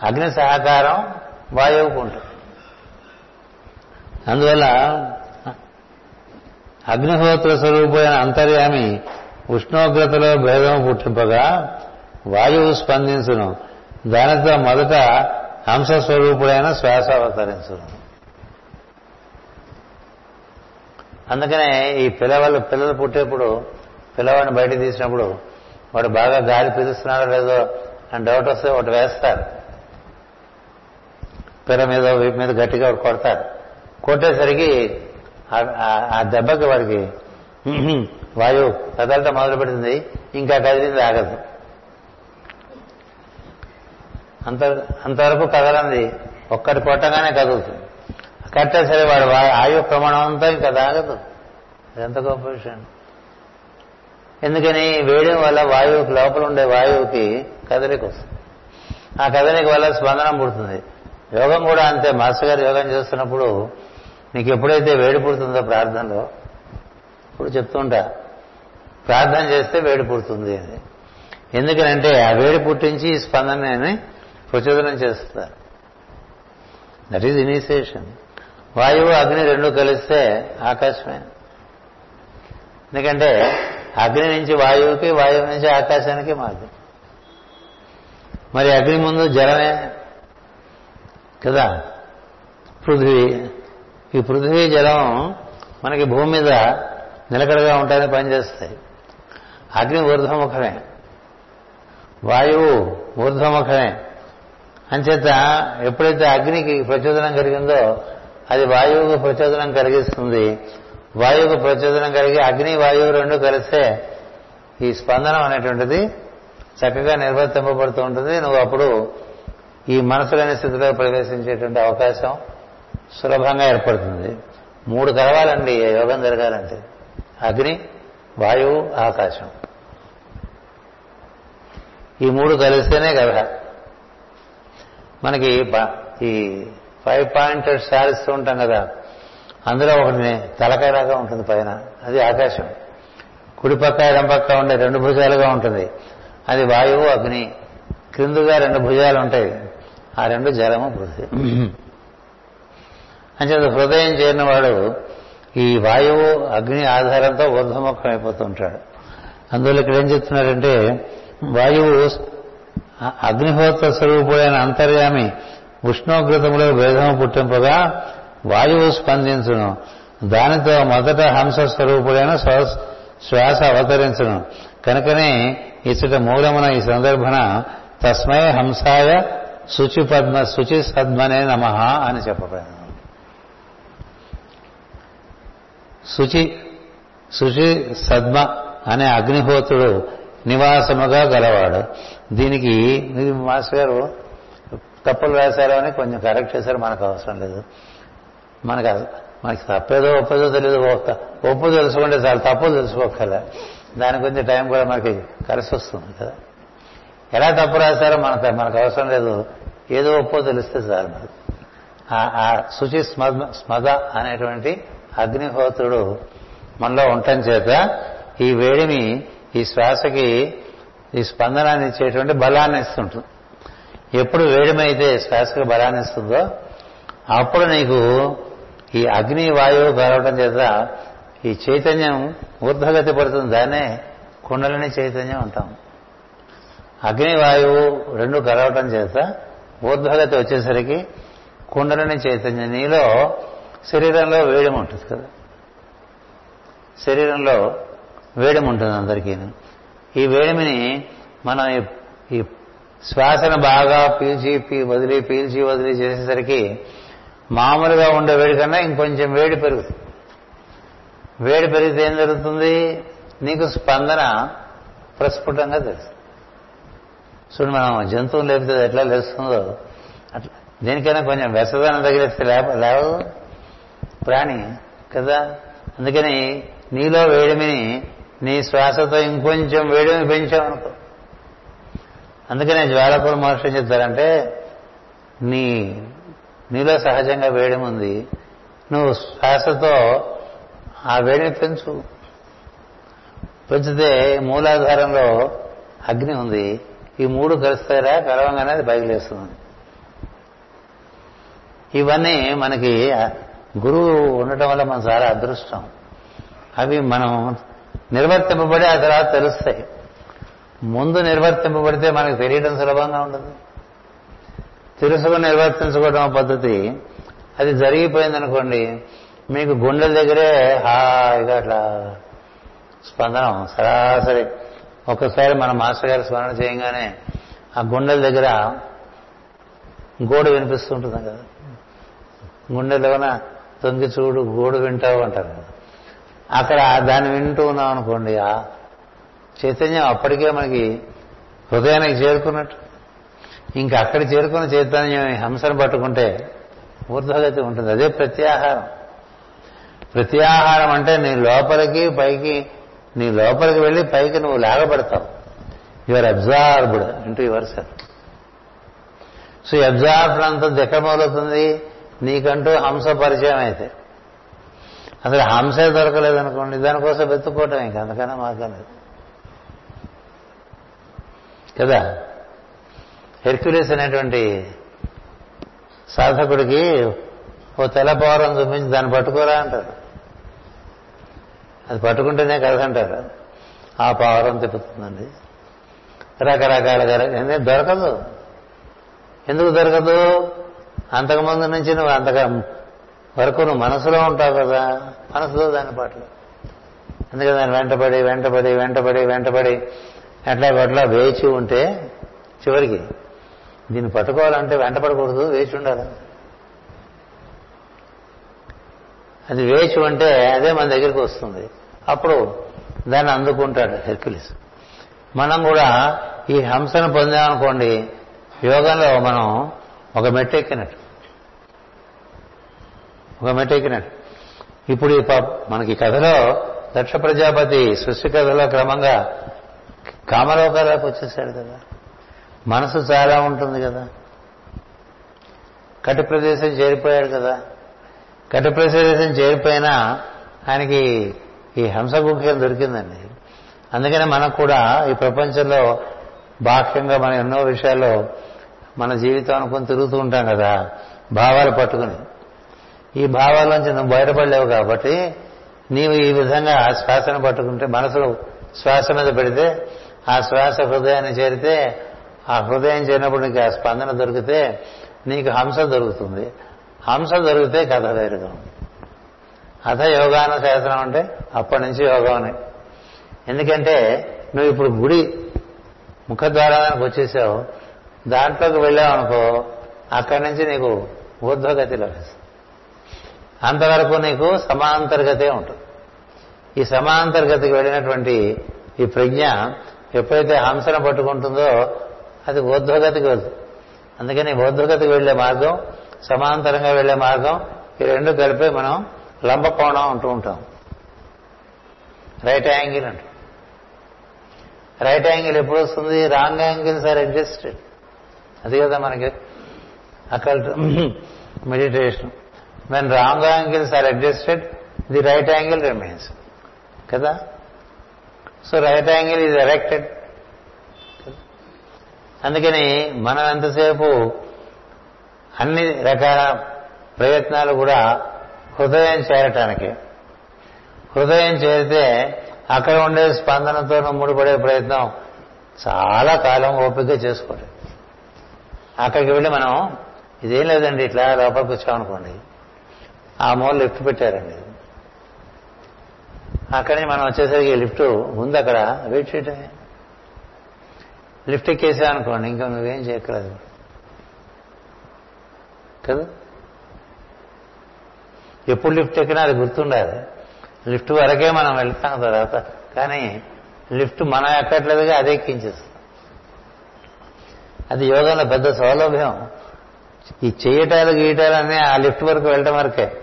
A: అగ్ని సహకారం వాయువుకు ఉంటుంది అందువల్ల అగ్నిహోత్ర స్వరూపమైన అంతర్యామి ఉష్ణోగ్రతలో భేదం పుట్టింపగా వాయువు స్పందించును. దానితో మొదట హంస స్వరూపుడైన శ్వాస అవతరించును. అందుకనే ఈ పిల్లవాళ్ళు పిల్లలు పుట్టేప్పుడు పిల్లవాడిని బయట తీసినప్పుడు వాడు బాగా గాలి పీలుస్తున్నాడో లేదో అని డౌట్ వస్తే ఒకటి వేస్తారు. పిల్ల మీద వీపు మీద గట్టిగా కొడతారు. కొట్టేసరికి ఆ దెబ్బకి వాడికి వాయువు కదలటం మొదలు పెడుతుంది. ఇంకా కదిలింది ఆగదు. అంత అంతవరకు కదలంది. ఒక్కటి కొట్టగానే కదులుతుంది. కట్టే సరే వాడు ఆయు ప్రమాణం అంతా ఇంకా తాగదు ఎంత గొప్ప విషయం. ఎందుకని వేడి వల్ల వాయువుకి లోపల ఉండే వాయువుకి కదలిక వస్తుంది. ఆ కదలిక వల్ల స్పందనం పుడుతుంది. యోగం కూడా అంతే. మాస్టర్ గారు యోగం చేస్తున్నప్పుడు నీకు ఎప్పుడైతే వేడి పుడుతుందో ప్రార్థనలో ఇప్పుడు చెప్తుంటా ప్రార్థన చేస్తే వేడి పుడుతుంది అని. ఎందుకనంటే ఆ వేడి పుట్టించి ఈ స్పందనని ప్రచోదనం చేస్తారు. దట్ ఈజ్ ఇనిషియేషన్ వాయువు అగ్ని రెండు కలిస్తే ఆకాశమే. ఎందుకంటే అగ్ని నుంచి వాయువుకి వాయువు నుంచి ఆకాశానికి మార్గం మరి అగ్ని ముందు జలమే. కదా? పృథ్వీ. ఈ పృథ్వీ జలం మనకి భూమి మీద నిలకడగా ఉంటాయని పనిచేస్తాయి అగ్ని ఊర్ధ్వముఖమే వాయువు ఊర్ధ్వముఖమే. అంచేత ఎప్పుడైతే అగ్నికి ప్రచోదనం కలిగిందో అది వాయువుకు ప్రచోదనం కలిగిస్తుంది. వాయువుకు ప్రచోదనం కలిగి అగ్ని వాయువు రెండు కలిస్తే ఈ స్పందనం అనేటువంటిది చక్కగా నిర్వర్తింపబడుతూ ఉంటుంది. నువ్వు అప్పుడు ఈ మనసులోని స్థితిలో ప్రవేశించేటువంటి అవకాశం సులభంగా ఏర్పడుతుంది. మూడు కలవాలండి యోగం జరగాలంటే. అగ్ని వాయువు ఆకాశం. ఈ మూడు కలిస్తేనే కదా మనకి ప- ఈ ఫైవ్ పాయింటెడ్ సారిస్తూ ఉంటాం కదా అందులో ఒకటి తలకాయలాగా ఉంటుంది పైన అది ఆకాశం. కుడి పక్క ఎడం పక్క ఉండే రెండు భుజాలుగా ఉంటుంది. అది వాయువు అగ్ని. క్రిందుగా రెండు భుజాలు ఉంటాయి. ఆ రెండు జలము పృథ్వీ. అంచేత హృదయం చేరిన వాడు ఈ వాయువు అగ్ని ఆధారంతో ఊర్ధముఖం అయిపోతూ ఉంటాడు అందువల్ల ఇక్కడ ఏం చెప్తున్నారంటే వాయువు అగ్నిహోత్ర స్వరూపుడైన అంతర్యామి ఉష్ణోగ్రతములో భేదము పుట్టింపగా వాయువు స్పందించును. దానితో మొదట హంస స్వరూపుడైన శ్వాస శ్వాస అవతరించును. కనుకనే ఇచ్చట మూలమున ఈ సందర్భన తస్మై హంసాయ శుచి పద్మ శుచి సద్మనే నమ అని చెప్పబడింది శుచి శుచి సద్మ అనే అగ్నిహోత్రుడు నివాసముగా గలవాడు. దీనికి ఇది మాస్టర్ గారు తప్పులు రాశారు అని కొంచెం కరెక్ట్ చేశారు మనకు అవసరం లేదు. మనకు మనకి తప్పేదో ఒప్పేదో తెలియదు ఒప్పు తెలుసుకుంటే చాలా తప్పులు తెలుసుకోగల దాని గురించి టైం కూడా మనకి కలిసి వస్తుంది కదా. ఎలా తప్పు రాశారో మనకు మనకు అవసరం లేదు. ఏదో ఒప్పో తెలిస్తే చాలు. ఆ- ఆ శుచి స్మద స్మద అనేటువంటి అగ్నిహోత్రుడు మనలో ఉండటం చేత ఈ వేడిని ఈ శ్వాసకి ఈ స్పందనాన్ని ఇచ్చేటువంటి బలాన్ని ఇస్తుంటుంది. ఎప్పుడు వేడిమైతే శ్వాసకి బలాన్ని ఇస్తుందో అప్పుడు నీకు ఈ అగ్ని వాయువు కలవటం చేత ఈ చైతన్యం ఊర్ధగతి పడుతుంది. దాన్నే కుండలని చైతన్యం అంటాం. అగ్ని వాయువు రెండు కలవటం చేత ఊర్ధ్వగతి వచ్చేసరికి కుండలని చైతన్యం నీలో శరీరంలో వేడి ఉంటుంది కదా. శరీరంలో వేడిమి ఉంటుంది అందరికీ. ఈ వేడిమిని మనం ఈ- ఈ శ్వాసను బాగా పీల్చి పీ- వదిలి పీల్చి వదిలి చేసేసరికి మామూలుగా ఉండే వేడి కన్నా ఇంకొంచెం వేడి పెరుగుతుంది. వేడి పెరిగితే ఏం జరుగుతుంది? నీకు స్పందన ప్రస్ఫుటంగా తెలుస్తుంది. చూడు మనం జంతువులు లేపితే ఎట్లా లేస్తుందో. అట్లా. దేనికైనా కొంచెం వెసదనం తగిలిస్తే లేప లేవదు. ప్రాణి కదా? అందుకని నీలో వేడిమిని నీ శ్వాసతో ఇంకొంచెం వేడిమి పెంచామనుకో అందుకనే జ్వాలకుల మహర్షి ఏం చెప్తారంటే నీ నీలో సహజంగా వేడిమి ఉంది. నువ్వు శ్వాసతో ఆ వేడిని పెంచు. పెంచితే మూలాధారంలో అగ్ని ఉంది. ఈ మూడు కలుస్తారా? కలవంగానే అది పైకి లేస్తుంది ఇవన్నీ మనకి గురువు ఉండటం వల్ల మన చాలా అదృష్టం. అవి మనం నిర్వర్తింపబడి ఆ తర్వాత తెలుస్తాయి. ముందు నిర్వర్తింపబడితే మనకు తెలియడం సులభంగా ఉండదు. తెలుసుకుని నిర్వర్తించుకోవడం పద్ధతి అది జరిగిపోయిందనుకోండి మీకు గుండెల దగ్గరే హాయిగా అట్లా స్పందనం సరాసరి ఒక్కసారి మన మాస్టర్ గారు స్మరణ చేయగానే ఆ గుండెల దగ్గర గోడు వినిపిస్తుంటుంది కదా. గుండెలోన తొంగి చూడు గోడు వింటావు అంటారు కదా. అక్కడ దాన్ని వింటూ ఉన్నాం అనుకోండి ఆ చైతన్యం అప్పటికే మనకి హృదయానికి చేరుకున్నట్టు. ఇంకా అక్కడ చేరుకున్న చైతన్యం హంసను పట్టుకుంటే ఊర్ధ్వగతి ఉంటుంది. అదే ప్రత్యాహారం. ప్రత్యాహారం అంటే నీ లోపలికి పైకి నీ లోపలికి వెళ్ళి పైకి నువ్వు లాగబడతావు. Your absorbed into yourself so ఈ అబ్జార్బ్డ్ అంతా దిక్కమవుతుంది నీకంటూ హంస పరిచయం అయితే. అసలు హంసే దొరకలేదనుకోండి దానికోసం వెతుక్కోవటం ఇంకా అందుకనే మార్గం లేదు. కదా? హెర్క్యులిస్ అనేటువంటి సాధకుడికి ఓ తెల్ల పౌరం చూపించి దాన్ని పట్టుకోరా అంటారు. అది పట్టుకుంటేనే కథ అంటారు. ఆ పౌరం తిప్పుతుందండి. రకరకాల ఎందుకు దొరకదు. ఎందుకు దొరకదు? అంతకుముందు నుంచి నువ్వు అంతగా వరకు నువ్వు మనసులో ఉంటావు కదా. మనసులో దాని పట్ల. అందుకే దాన్ని వెంటపడి వెంటపడి వెంటపడి వెంటపడి ఎట్లా పట్ల వేచి ఉంటే చివరికి దీన్ని పట్టుకోవాలంటే వెంటపడకూడదు వేచి ఉండాలి. అది వేచి ఉంటే అదే మన దగ్గరికి వస్తుంది. అప్పుడు దాన్ని అందుకుంటాడు హెర్క్యులిస్. మనం కూడా ఈ హంసను పొందామనుకోండి యోగంలో మనం ఒక మెట్టు ఎక్కినట్టు. ఒక మెట్టు ఎక్కినట్టు. ఇప్పుడు ఈ మనకి కథలో దక్ష ప్రజాపతి సృష్టి కథలో క్రమంగా కామలోకాలకు వచ్చేసాడు కదా. మనసు చాలా ఉంటుంది కదా. కటి ప్రదేశం చేరిపోయాడు కదా. కటి ప్రదేశం చేరిపోయినా ఆయనకి ఈ హంస హంసగుఖ్యం దొరికిందండి. అందుకనే మనకు కూడా ఈ ప్రపంచంలో బాహ్యంగా మనం ఎన్నో విషయాల్లో మన జీవితం అనుకుని తిరుగుతూ ఉంటాం కదా భావాలు పట్టుకుని. ఈ భావాల్లోంచి నువ్వు బయటపడలేవు కాబట్టి నీవు ఈ విధంగా శ్వాసను పట్టుకుంటే మనసులో శ్వాస మీద పెడితే ఆ శ్వాస హృదయాన్ని చేరితే ఆ హృదయం చేరినప్పుడు నీకు ఆ స్పందన దొరికితే నీకు హంస దొరుకుతుంది. హంస దొరికితే కథ వేరుగా ఉంది అథ యోగాన శాసనం అంటే అప్పటి నుంచి యోగం అని. ఎందుకంటే నువ్వు ఇప్పుడు గుడి ముఖద్వారానికి వచ్చేసావు దాంట్లోకి వెళ్ళావు అనుకో అక్కడి నుంచి నీకు ఊర్ధ్వగతి లభిస్తుంది. అంతవరకు నీకు సమాంతర్గతే ఉంటుంది. ఈ సమాంతర్గతికి వెళ్ళినటువంటి ఈ ప్రజ్ఞ ఎప్పుడైతే హంసను పట్టుకుంటుందో అది ఊర్ధ్వగతికి వెళ్తుంది. అందుకని ఊర్ధ్వగతికి వెళ్ళే మార్గం సమాంతరంగా వెళ్ళే మార్గం ఈ రెండు కలిపి మనం లంబకోణం అంటూ ఉంటాం. రైట్ యాంగిల్ అంట. రైట్ యాంగిల్ ఎప్పుడు వస్తుంది? రాంగ్ యాంగిల్స్ ఆర్ అడ్జస్టెడ్ అది కదా మనకి occult meditation when wrong angles are adjusted the right angle remains కదా? So right angle is erected అందుకని మనం ఎంతసేపు అన్ని రకాల ప్రయత్నాలు కూడా హృదయం చేరటానికి. హృదయం చేరితే అక్కడ ఉండే స్పందనతో ముడిపడే ప్రయత్నం చాలా కాలం ఓపిక చేసుకోండి అక్కడికి వెళ్ళి మనం ఇదేం లేదండి ఇట్లా లోపలికి వచ్చామనుకోండి ఆ మూల లిఫ్ట్ పెట్టారండి. అక్కడి మనం వచ్చేసరికి లిఫ్ట్ ఉంది అక్కడ వెయిట్ చేయటమే. లిఫ్ట్ ఎక్కేసామనుకోండి ఇంకా నువ్వేం చేయక్కర్లేదు. కదా? ఎప్పుడు లిఫ్ట్ ఎక్కినా అది గుర్తుండాలి లిఫ్ట్ వరకే మనం వెళ్తాం తర్వాత. కానీ లిఫ్ట్ మనం ఎక్కట్లేదుగా అది ఎక్కించేస్తాం. అది యోగంలో పెద్ద సౌలభ్యం. ఈ చేయటాలు గీయటాలు అన్నీ ఆ లిఫ్ట్ వరకు వెళ్ళటం వరకే.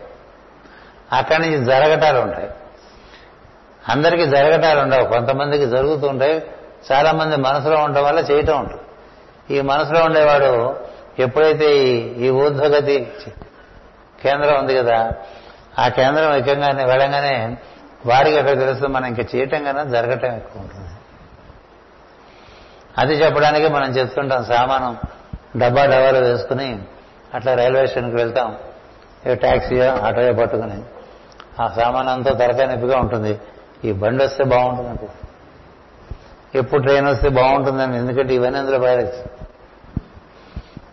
A: అక్కడి నుంచి జరగటాలు ఉంటాయి. అందరికీ జరగటాలు ఉండవు. కొంతమందికి జరుగుతూ ఉంటాయి. చాలామంది మనసులో ఉండటం వల్ల చేయటం ఉంటుంది. ఈ మనసులో ఉండేవాడు ఎప్పుడైతే ఈ ఊర్ధ్వగతి కేంద్రం ఉంది కదా. ఆ కేంద్రం ఎక్కగానే వెళ్ళగానే వారికి ఎక్కడ తెలుస్తుంది మనం ఇంకా చేయటం కన్నా జరగటం ఎక్కువ ఉంటుంది. అది చెప్పడానికి మనం చెప్తుంటాం సామానం డబ్బా డబ్బాలు వేసుకుని అట్లా రైల్వే స్టేషన్కి వెళ్తాం. ఏ ట్యాక్సీయో ఆటోయో పట్టుకుని ఆ సామాన్ అంతా తరకాయ నొప్పిగా ఉంటుంది. ఈ బండి వస్తే బాగుంటుంది అంటే ఎప్పుడు ట్రైన్ వస్తే బాగుంటుందని ఎందుకంటే ఇవన్నీ అందులో పారేసి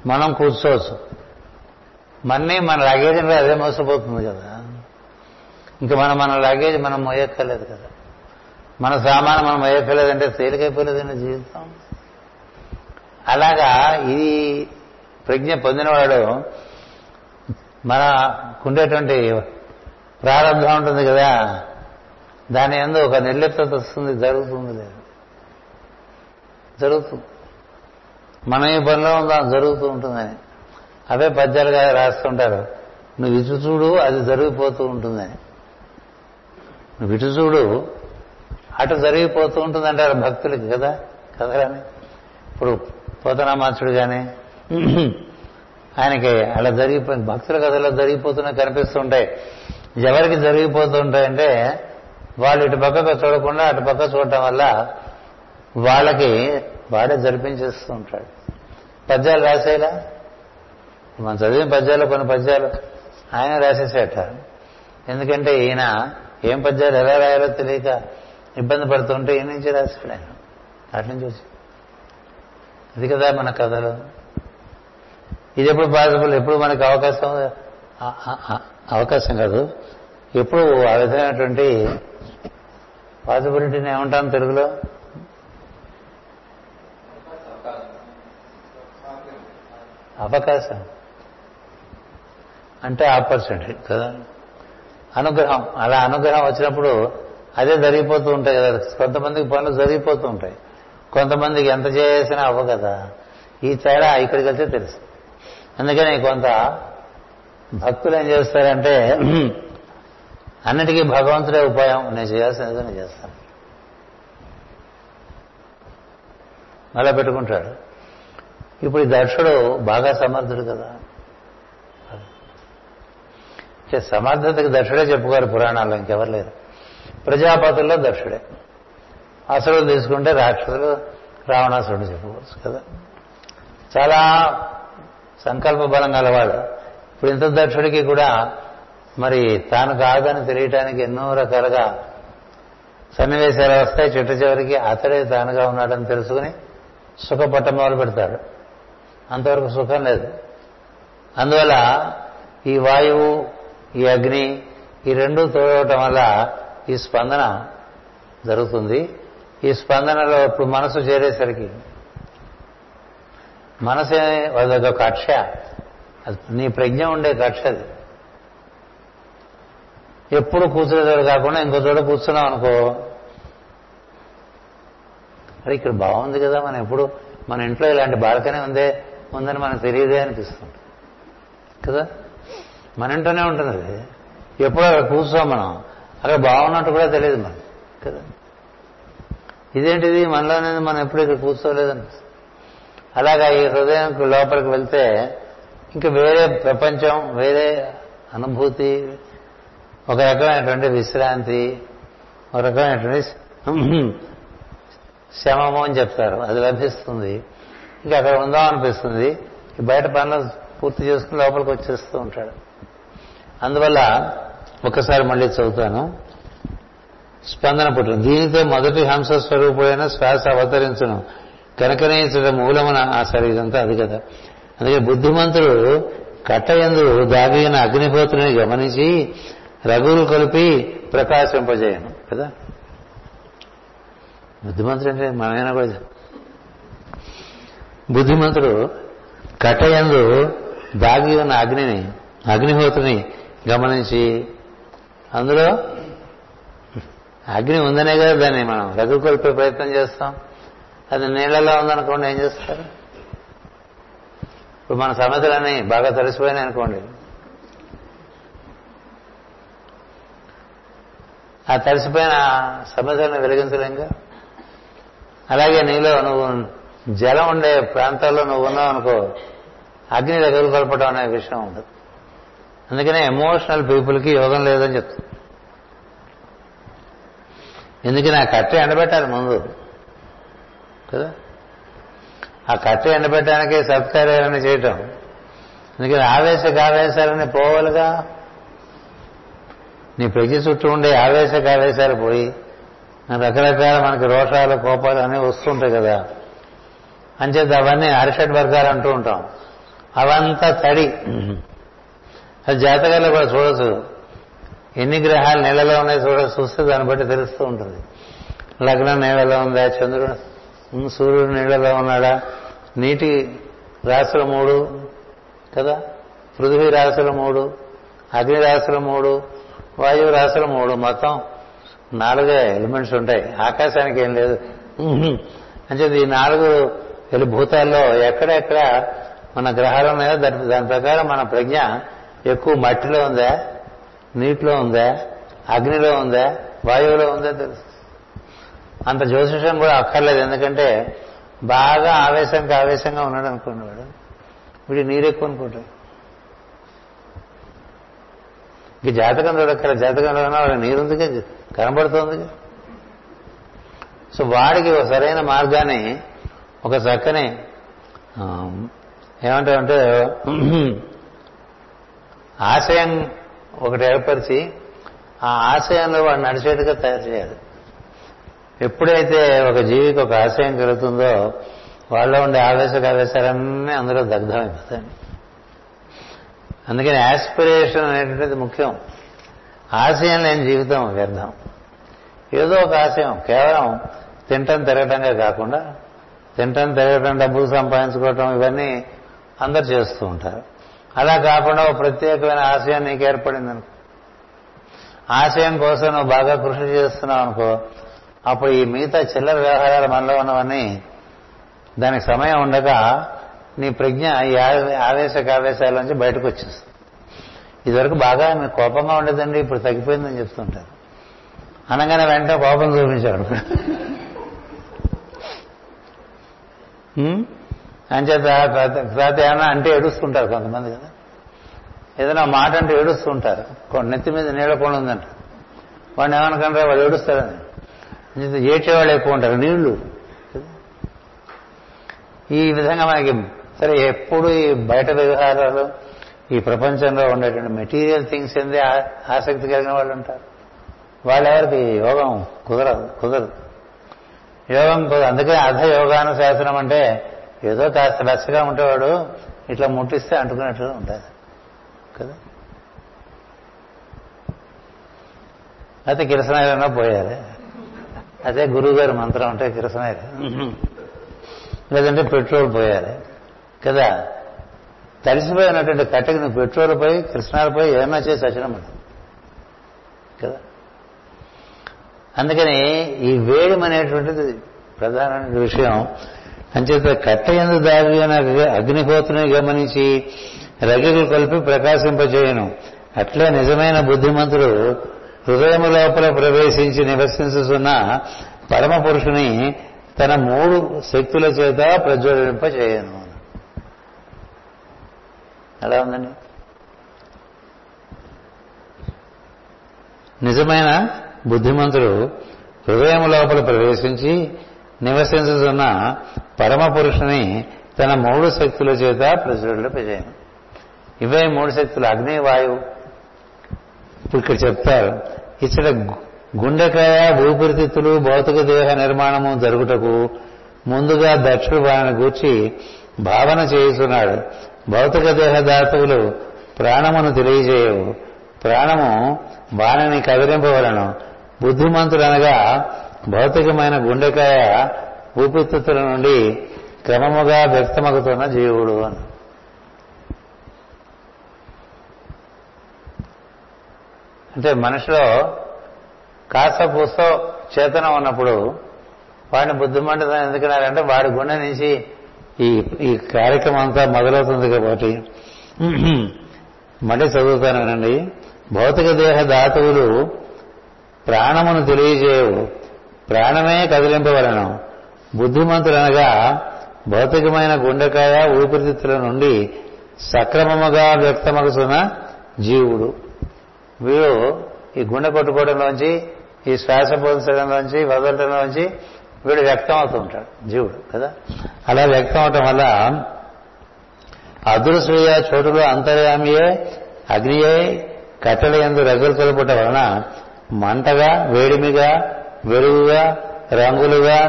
A: మనం కూర్చోవచ్చు. మన్నీ మన లగేజ్ అదే మోసపోతుంది కదా. ఇంకా మనం మన లగేజ్ మనం మోయక్కర్లేదు కదా. మన సామాను మనం మోయక్కర్లేదంటే తేలికైపోలేదండి జీవితం. అలాగా ఈ ప్రజ్ఞ పొందినవాడు మనకుండేటువంటి ప్రారంభం ఉంటుంది కదా. దాని ఎందు ఒక నిర్లిప్తత వస్తుంది జరుగుతుంది లేదు. జరుగుతుంది. మనం ఈ పనిలో ఉందా జరుగుతూ ఉంటుందని. అవే పద్యాలుగా రాస్తుంటారు. నువ్వు ఇటు చూడు అది జరిగిపోతూ ఉంటుందని. నువ్వు ఇటు చూడు అటు జరిగిపోతూ ఉంటుందంటారు భక్తులకి కదా కదలని ఇప్పుడు పోతనామాచుడు కానీ ఆయనకి అలా జరిగిపోయింది భక్తుల కథలో జరిగిపోతున్నా కనిపిస్తుంటాయి. ఎవరికి జరిగిపోతుంటాయంటే వాళ్ళు ఇటు పక్కకు చూడకుండా అటు పక్క చూడటం వల్ల వాళ్ళకి వాడే జరిపించేస్తూ ఉంటాడు. పద్యాలు రాసేలా? మనం చదివిన పద్యాలు కొన్ని పద్యాలు ఆయన రాసేసేట. ఎందుకంటే ఈయన ఏం పద్యాలు ఎలా రాయాలో తెలియక ఇబ్బంది పడుతుంటే ఈయన నుంచి రాశాడు ఆయన. అటు నుంచి వచ్చి ఇది కదా మన కథలు. ఇది ఎప్పుడు పాసిబుల్? ఎప్పుడు మనకు అవకాశం? అవకాశం కాదు. ఎప్పుడు ఆ విధమైనటువంటి పాసిబిలిటీని ఏమంటాం తెలుగులో? అవకాశం. అంటే ఆపర్చునిటీ కదా? అనుగ్రహం. అలా అనుగ్రహం వచ్చినప్పుడు అదే జరిగిపోతూ ఉంటాయి కదా. కొంతమందికి పనులు జరిగిపోతూ ఉంటాయి. కొంతమందికి ఎంత చేసినా అవ్వ కదా. ఈ తేడా ఇక్కడికి వెళ్తే తెలుసు. అందుకని కొంత భక్తులు ఏం చేస్తారంటే అన్నిటికీ భగవంతుడే ఉపాయం. నేను చేయాల్సినది నేను చేస్తాను. అలా పెట్టుకుంటాడు. ఇప్పుడు ఈ దక్షుడు బాగా సమర్థుడు కదా. సమర్థతకి దర్శుడే చెప్పుకోరు పురాణాల్లో ఇంకెవరు లేరు. ప్రజాపతుల్లో దక్షుడే. అసలు తీసుకుంటే రాక్షసులు రావణాసురుడు చెప్పుకోవచ్చు కదా. చాలా సంకల్ప బలం గలవాడు. ఇప్పుడు ఇంత దక్షుడికి కూడా మరి తాను కాదని తెలియటానికి ఎన్నో రకాలుగా సన్నివేశాలు వస్తాయి. చిట్ట చివరికి అతడే తానుగా ఉన్నాడని తెలుసుకుని సుఖపట్ట మొదలు పెడతాడు. అంతవరకు సుఖం లేదు. అందువల్ల ఈ వాయువు ఈ అగ్ని ఈ రెండు తోడవటం వల్ల ఈ స్పందన జరుగుతుంది. ఈ స్పందనలో ఇప్పుడు మనసు చేరేసరికి మనసు అదొక కక్ష. అది నీ ప్రజ్ఞ ఉండే కక్ష అది. ఎప్పుడు కూర్చునే కాకుండా ఇంకో చోట కూర్చున్నాం అనుకో అరే ఇక్కడ బాగుంది కదా మనం ఎప్పుడు మన ఇంట్లో ఇలాంటి బాల్కనీ ఉందే ఉందని మనకు తెలియదే అనిపిస్తుంది. కదా? మన ఇంటనే ఉంటుంది అది. ఎప్పుడో అక్కడ కూర్చోం మనం. అక్కడ బాగున్నట్టు కూడా తెలియదు మనం కదా? ఇదేంటిది? మనలోనే మనం ఎప్పుడు ఇక్కడ కూర్చోలేదని అలాగా ఈ హృదయం లోపలికి వెళ్తే ఇంకా వేరే ప్రపంచం వేరే అనుభూతి ఒక రకమైనటువంటి విశ్రాంతి ఒక రకమైనటువంటి శమము అని చెప్తారు. అది లభిస్తుంది. ఇంకా అక్కడ ఉందాం అనిపిస్తుంది. బయట పనులు పూర్తి చేసుకుని లోపలికి వచ్చేస్తూ ఉంటాడు. అందువల్ల ఒకసారి మళ్ళీ చదువుతాను. స్పందన పుట్టును. దీనితో మొదటి హంస స్వరూపమైన శ్వాస అవతరించను. కనకనేచట మూలమున ఆ సరే ఇదంతా అది కదా. అందుకే బుద్ధిమంతుడు కట్టయందు దాగిన అగ్నిహోత్రుని గమనించి రఘువులు కలిపి ప్రకాశింపజేయను కదా? బుద్ధిమంతుడు అంటే మనమైనా కూడా బుద్ధిమంతుడు కట్టయందు దాగి ఉన్న అగ్నిని అగ్నిహోత్రుని గమనించి. అందులో అగ్ని ఉందనే కదా దాన్ని మనం రఘు ప్రయత్నం చేస్తాం. అది నీళ్ళలో ఉందనుకోండి ఏం చేస్తారు? ఇప్పుడు మన సమస్యలన్నీ బాగా తడిసిపోయినాయి అనుకోండి. ఆ తడిసిపోయిన సమస్యలను వెలిగించలేంగా అలాగే నీలో నువ్వు జలం ఉండే ప్రాంతాల్లో నువ్వు ఉన్నావు అనుకో అగ్ని దగ్గర కొలపడం అనే విషయం ఉండదు. అందుకనే ఎమోషనల్ పీపుల్కి యోగం లేదని చెప్తుంది ఎందుకని ఆ కట్టె ఎండబెట్టాలి ముందు. కదా? ఆ కట్టె ఎండబెట్టడానికి సత్కార్యాలని చేయటం. అందుకని ఆవేశ కావేశాలని పోవాలిగా. నీ ప్రజ చుట్టూ ఉండే ఆవేశ కావేశాలు పోయి రకరకాల మనకి రోషాలు కోపాలు అనేవి వస్తుంటాయి కదా. అంచేత అవన్నీ అరిషడ్ వర్గాలు అంటూ ఉంటాం. అవంతా తడి. అది జాతకాల్లో కూడా చూడొచ్చు. ఎన్ని గ్రహాలు నీళ్ళలో ఉన్నాయి చూడ చూస్తే దాన్ని బట్టి తెలుస్తూ ఉంటుంది. లగ్నం నీళ్ళలో ఉందా చంద్రుడు సూర్యుడు నీళ్ళలో ఉన్నాడా? నీటి రాశుల మూడు కదా? పృథ్వీ రాశుల మూడు అగ్ని రాశుల మూడు వాయువు రాశుల మూడు. మొత్తం నాలుగే ఎలిమెంట్స్ ఉంటాయి. ఆకాశానికి ఏం లేదు. అంటే ఈ నాలుగు భూతాల్లో ఎక్కడెక్కడ మన గ్రహాలు ఉన్నాయో దాని దాని ప్రకారం మన ప్రజ్ఞ ఎక్కువ మట్టిలో ఉందా? నీటిలో ఉందా? అగ్నిలో ఉందా? వాయువులో ఉందా తెలుసు. అంత జ్యోతిషం కూడా అక్కర్లేదు. ఎందుకంటే బాగా ఆవేశానికి ఆవేశంగా ఉన్నాడు అనుకోండి వాడు. వీడి నీరు ఎక్కువ అనుకుంటాడు. ఇక జాతకం చూడక్కర జాతకంలో ఉన్నా వాడు కదా కనబడుతోంది సో వాడికి ఒక సరైన మార్గాన్ని ఒక చక్కని ఏమంటామంటే ఆశయం ఒకటి ఏర్పరిచి ఆ ఆశయంలో వాడు నడిచేట్టుగా తయారు చేయాలి. ఎప్పుడైతే ఒక జీవికి ఒక ఆశయం కలుగుతుందో వాళ్ళలో ఉండే ఆవేశ ఆవేశాలన్నీ అందులో దగ్ధమైపోతాయి. అందుకని యాస్పిరేషన్ అనేటువంటిది ముఖ్యం. ఆశయం లేని జీవితం వ్యర్థం. ఏదో ఒక ఆశయం కేవలం తింటం తిరగటంగా కాకుండా తింటం తిరగటం డబ్బులు సంపాదించుకోవటం ఇవన్నీ అందరు చేస్తూ ఉంటారు. అలా కాకుండా ఒక ప్రత్యేకమైన ఆశయం నీకు ఏర్పడింది అనుకో ఆశయం కోసం నువ్వు బాగా కృషి చేస్తున్నావు అనుకో అప్పుడు ఈ మిగతా చిల్లర వ్యవహారాలు మనలో ఉన్నవన్నీ దానికి సమయం ఉండగా నీ ప్రజ్ఞ ఈ ఆవేశ కావేశాల నుంచి బయటకు వచ్చేస్తుంది. ఇదివరకు బాగా మీకు కోపంగా ఉండేదండి ఇప్పుడు తగ్గిపోయిందని చెప్తుంటారు. అనగానే వెంటనే కోపం చూపించాడు. అంచేత తర్వాత- ఏమన్నా అంటే ఏడుస్తుంటారు కొంతమంది కదా. ఏదైనా మాట అంటే ఏడుస్తుంటారు. నెత్తి మీద నీళ్ళ కొండ ఉందంట. వాడిని ఏమనుకుంటారు? వాళ్ళు ఏడుస్తారని ఏడ్చేవాళ్ళు ఎక్కువ ఉంటారు. నీళ్ళు ఈ విధంగా మనకి సరే ఎప్పుడు ఈ బయట వ్యవహారాలు ఈ ప్రపంచంలో ఉండేటువంటి మెటీరియల్ థింగ్స్ ఏంది ఆ- ఆసక్తి కలిగిన వాళ్ళు ఉంటారు. వాళ్ళెవరికి యోగం కుదరదు కుదరదు. యోగం కుదరదు. అందుకే అర్ధ యోగాను శాసనం అంటే ఏదో కాస్త బెచ్చగా ఉంటేవాడు ఇట్లా ముట్టిస్తే అంటుకున్నట్లు ఉంటుంది కదా? అయితే కిరసనాయలన్నా పోయారు. అదే గురువు గారి మంత్రం అంటే కిరసనాయలు. లేదంటే పెట్రోల్ పోయాలి కదా? తడిసిపోయినటువంటి కట్టెకి నువ్వు పెట్రోల్ పోయి కృష్ణాలు పోయి ఏమన్నా చేసి వచ్చినాం కదా? అందుకని ఈ వేడి అనేటువంటిది ప్రధానమైన విషయం. అంచేత కట్ట ఎందు దాగి అగ్నిహోత్రుని గమనించి రగిలు కలిపి ప్రకాశింపజేయను. అట్లే నిజమైన బుద్ధిమంతుడు హృదయము లోపల ప్రవేశించి నివసించుతున్న పరమ పురుషుని తన మూడు శక్తుల చేత ప్రజ్వలింపజేయను. ఎలా ఉందండి? నిజమైన బుద్ధిమంతుడు హృదయం లోపల ప్రవేశించి నివసించుతున్న పరమ పురుషుని తన మూడు శక్తుల చేత ప్రజ్వలింపజేయను ఇవే మూడు శక్తులు. అగ్ని వాయువు. ఇప్పుడు ఇక్కడ చెప్తారు. ఇచ్చట గుండెకాయ ఊపిరితిత్తులు భౌతిక దేహ నిర్మాణము జరుగుటకు ముందుగా దక్షుడు వారిని గూర్చి భావన చేయుచున్నాడు. భౌతిక దేహదాతువులు ప్రాణమును తెలియజేయవు. ప్రాణము వాణిని కదిలింపవలను. బుద్ధిమంతుడనగా భౌతికమైన గుండెకాయ ఊపిరితిత్తుల నుండి క్రమముగా వ్యక్తమగుతున్న జీవుడు అని. అంటే మనిషిలో కాస్త పూస్తో చేతనం ఉన్నప్పుడు వాడిని బుద్ధిమంటం ఎందుకున్నారంటే వాడి గుండె నుంచి ఈ ఈ కార్యక్రమం అంతా మొదలవుతుంది కాబట్టి. మళ్ళీ చదువుతానండి. భౌతిక దేహ ధాతువులు ప్రాణమును తెలియజేయవు. ప్రాణమే కదిలింపవలను. బుద్ధిమంతులనగా భౌతికమైన గుండెకాయ ఊపిరితిత్తుల నుండి సక్రమముగా వ్యక్తమగుతున్న జీవుడు. వీడు ఈ గుండె కొట్టుకోవడంలోంచి ఈ శ్వాస పోల్చడంలోంచి వదలటంలోంచి వీడు వ్యక్తం అవుతూ ఉంటాడు జీవుడు కదా? అలా వ్యక్తం అవటం వల్ల అదృశ్య చోటులో అంతర్యామియే అగ్నియే కట్టెల ఎందు రగులు కలుపుట వలన మంటగా వేడిమిగా వెలుగుగా రంగులుగా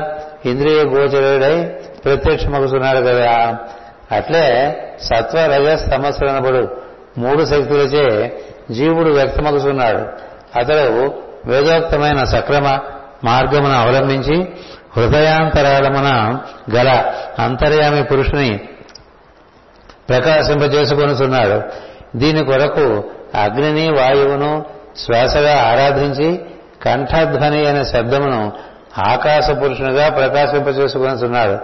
A: ఇంద్రియ గోచరుడై ప్రత్యక్షమగుతున్నాడు కదా. అట్లే సత్వ రజస్ తమస్సులనబడు మూడు శక్తులచే జీవుడు వ్యక్తమగుతున్నాడు అతడు వేదోక్తమైన సక్రమ మార్గమును అవలంబించి హృదయాంతరాళమున గల అంతర్యామి పురుషుని ప్రకాశింపజేసుకొనిస్తున్నాడు దీని కొరకు అగ్నిని వాయువును శ్వాసగా ఆరాధించి కంఠధ్వని అనే శబ్దమును ఆకాశ పురుషునిగా ప్రకాశింపజేసుకొనుతున్నాడు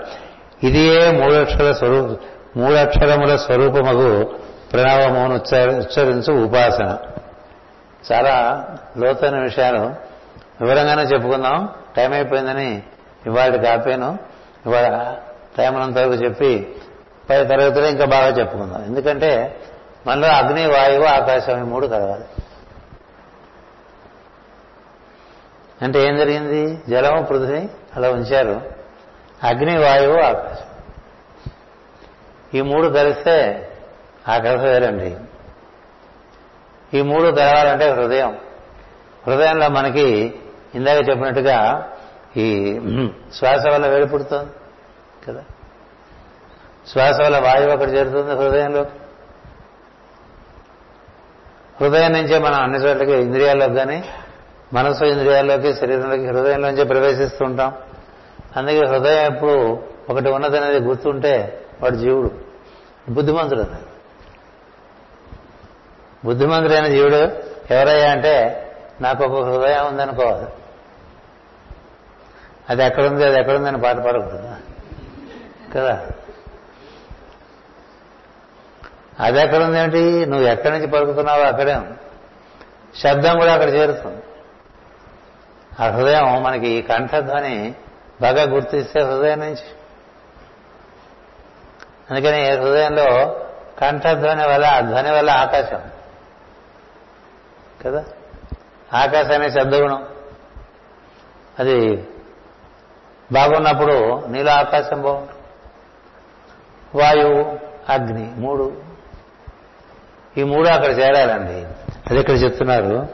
A: ఇదియే మూడక్షర స్వరూప మూడక్షరముల స్వరూపమగు ప్రణవమును ఉచ్చరించు ఉపాసన. చాలా లోతైన విషయాలు. వివరంగానే చెప్పుకుందాం. టైం అయిపోయిందని ఇవాళ కాపాను. ఇవాళ టైం అంతవరకు చెప్పి పై తరగతిలో ఇంకా బాగా చెప్పుకుందాం. ఎందుకంటే మనలో అగ్ని వాయువు ఆకాశం ఈ మూడు కలవాలి అంటే ఏం జరిగింది? జలము పృథ్వీ అలా ఉంచారు. అగ్ని వాయువు ఆకాశం. ఈ మూడు కలిస్తే ఆకాశం వేరండి. ఈ మూడు కలవాలంటే హృదయం. హృదయంలో మనకి ఇందాక చెప్పినట్టుగా ఈ శ్వాస వల్ల వేడి పుడుతుంది కదా? శ్వాస వల్ల వాయువు అక్కడ చేరుతుంది హృదయంలో. హృదయం నుంచే మనం అన్ని చోట్లకి ఇంద్రియాల్లోకి కానీ మనసు ఇంద్రియాల్లోకి శరీరంలోకి హృదయంలోంచి ప్రవేశిస్తూ ఉంటాం. అందుకే హృదయం ఎప్పుడు ఒకటి ఉన్నదనేది గుర్తుంటే వాడు జీవుడు. బుద్ధిమంతుడు అది బుద్ధిమంతుడైన జీవుడు ఎవరయ్యా అంటే నాకు ఒక హృదయం ఉందనుకోవాలి. అది ఎక్కడుంది అది ఎక్కడుందని పాట పాడకూడదు? కదా? అది ఎక్కడుంది ఏమిటి? నువ్వు ఎక్కడి నుంచి పలుకుతున్నావో అక్కడే? శబ్దం కూడా అక్కడ చేరుతుంది. ఆ హృదయం మనకి ఈ కంఠధ్వని బాగా గుర్తిస్తే హృదయం నుంచి. అందుకని హృదయంలో కంఠధ్వని వల్ల ఆ ధ్వని వల్ల ఆకాశం. కదా? ఆకాశమే శబ్దగుణం. అది బాగున్నప్పుడు నీలో ఆకాశం బాగుంటుంది. వాయువు అగ్ని మూడు. ఈ మూడు అక్కడ చేరాలండి. అది ఇక్కడ చెప్తున్నారు.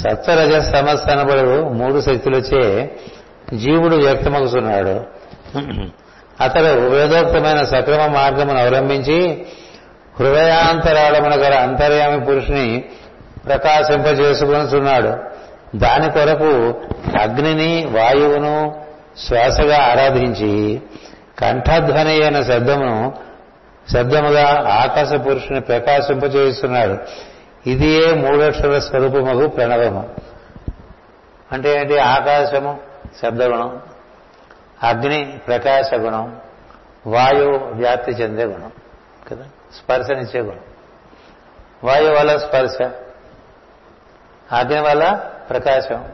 A: సత్వరజ సమస్య అనబడు మూడు శక్తులచే జీవుడు వ్యక్తమవుతున్నాడు అతడు వేదోక్తమైన సక్రమ మార్గమును అవలంబించి హృదయాంతరాళమున గల అంతర్యామి పురుషుని ప్రకాశింపజేసుకునిచున్నాడు. దాని కొరకు అగ్నిని వాయువును శ్వాసగా ఆరాధించి కంఠధ్వని అయిన శబ్దమును శబ్దముగా ఆకాశ పురుషుని ప్రకాశింపజేస్తున్నాడు. ఇది ఏ మూడక్షర స్వరూపమగు ప్రణవము. అంటే ఏంటి? ఆకాశము శబ్దగుణం అగ్ని ప్రకాశ గుణం వాయువు వ్యాప్తి చెందే గుణం కదా? స్పర్శనిచ్చే గుణం. వాయువు వల్ల స్పర్శ అగ్ని వల్ల ప్రకాశం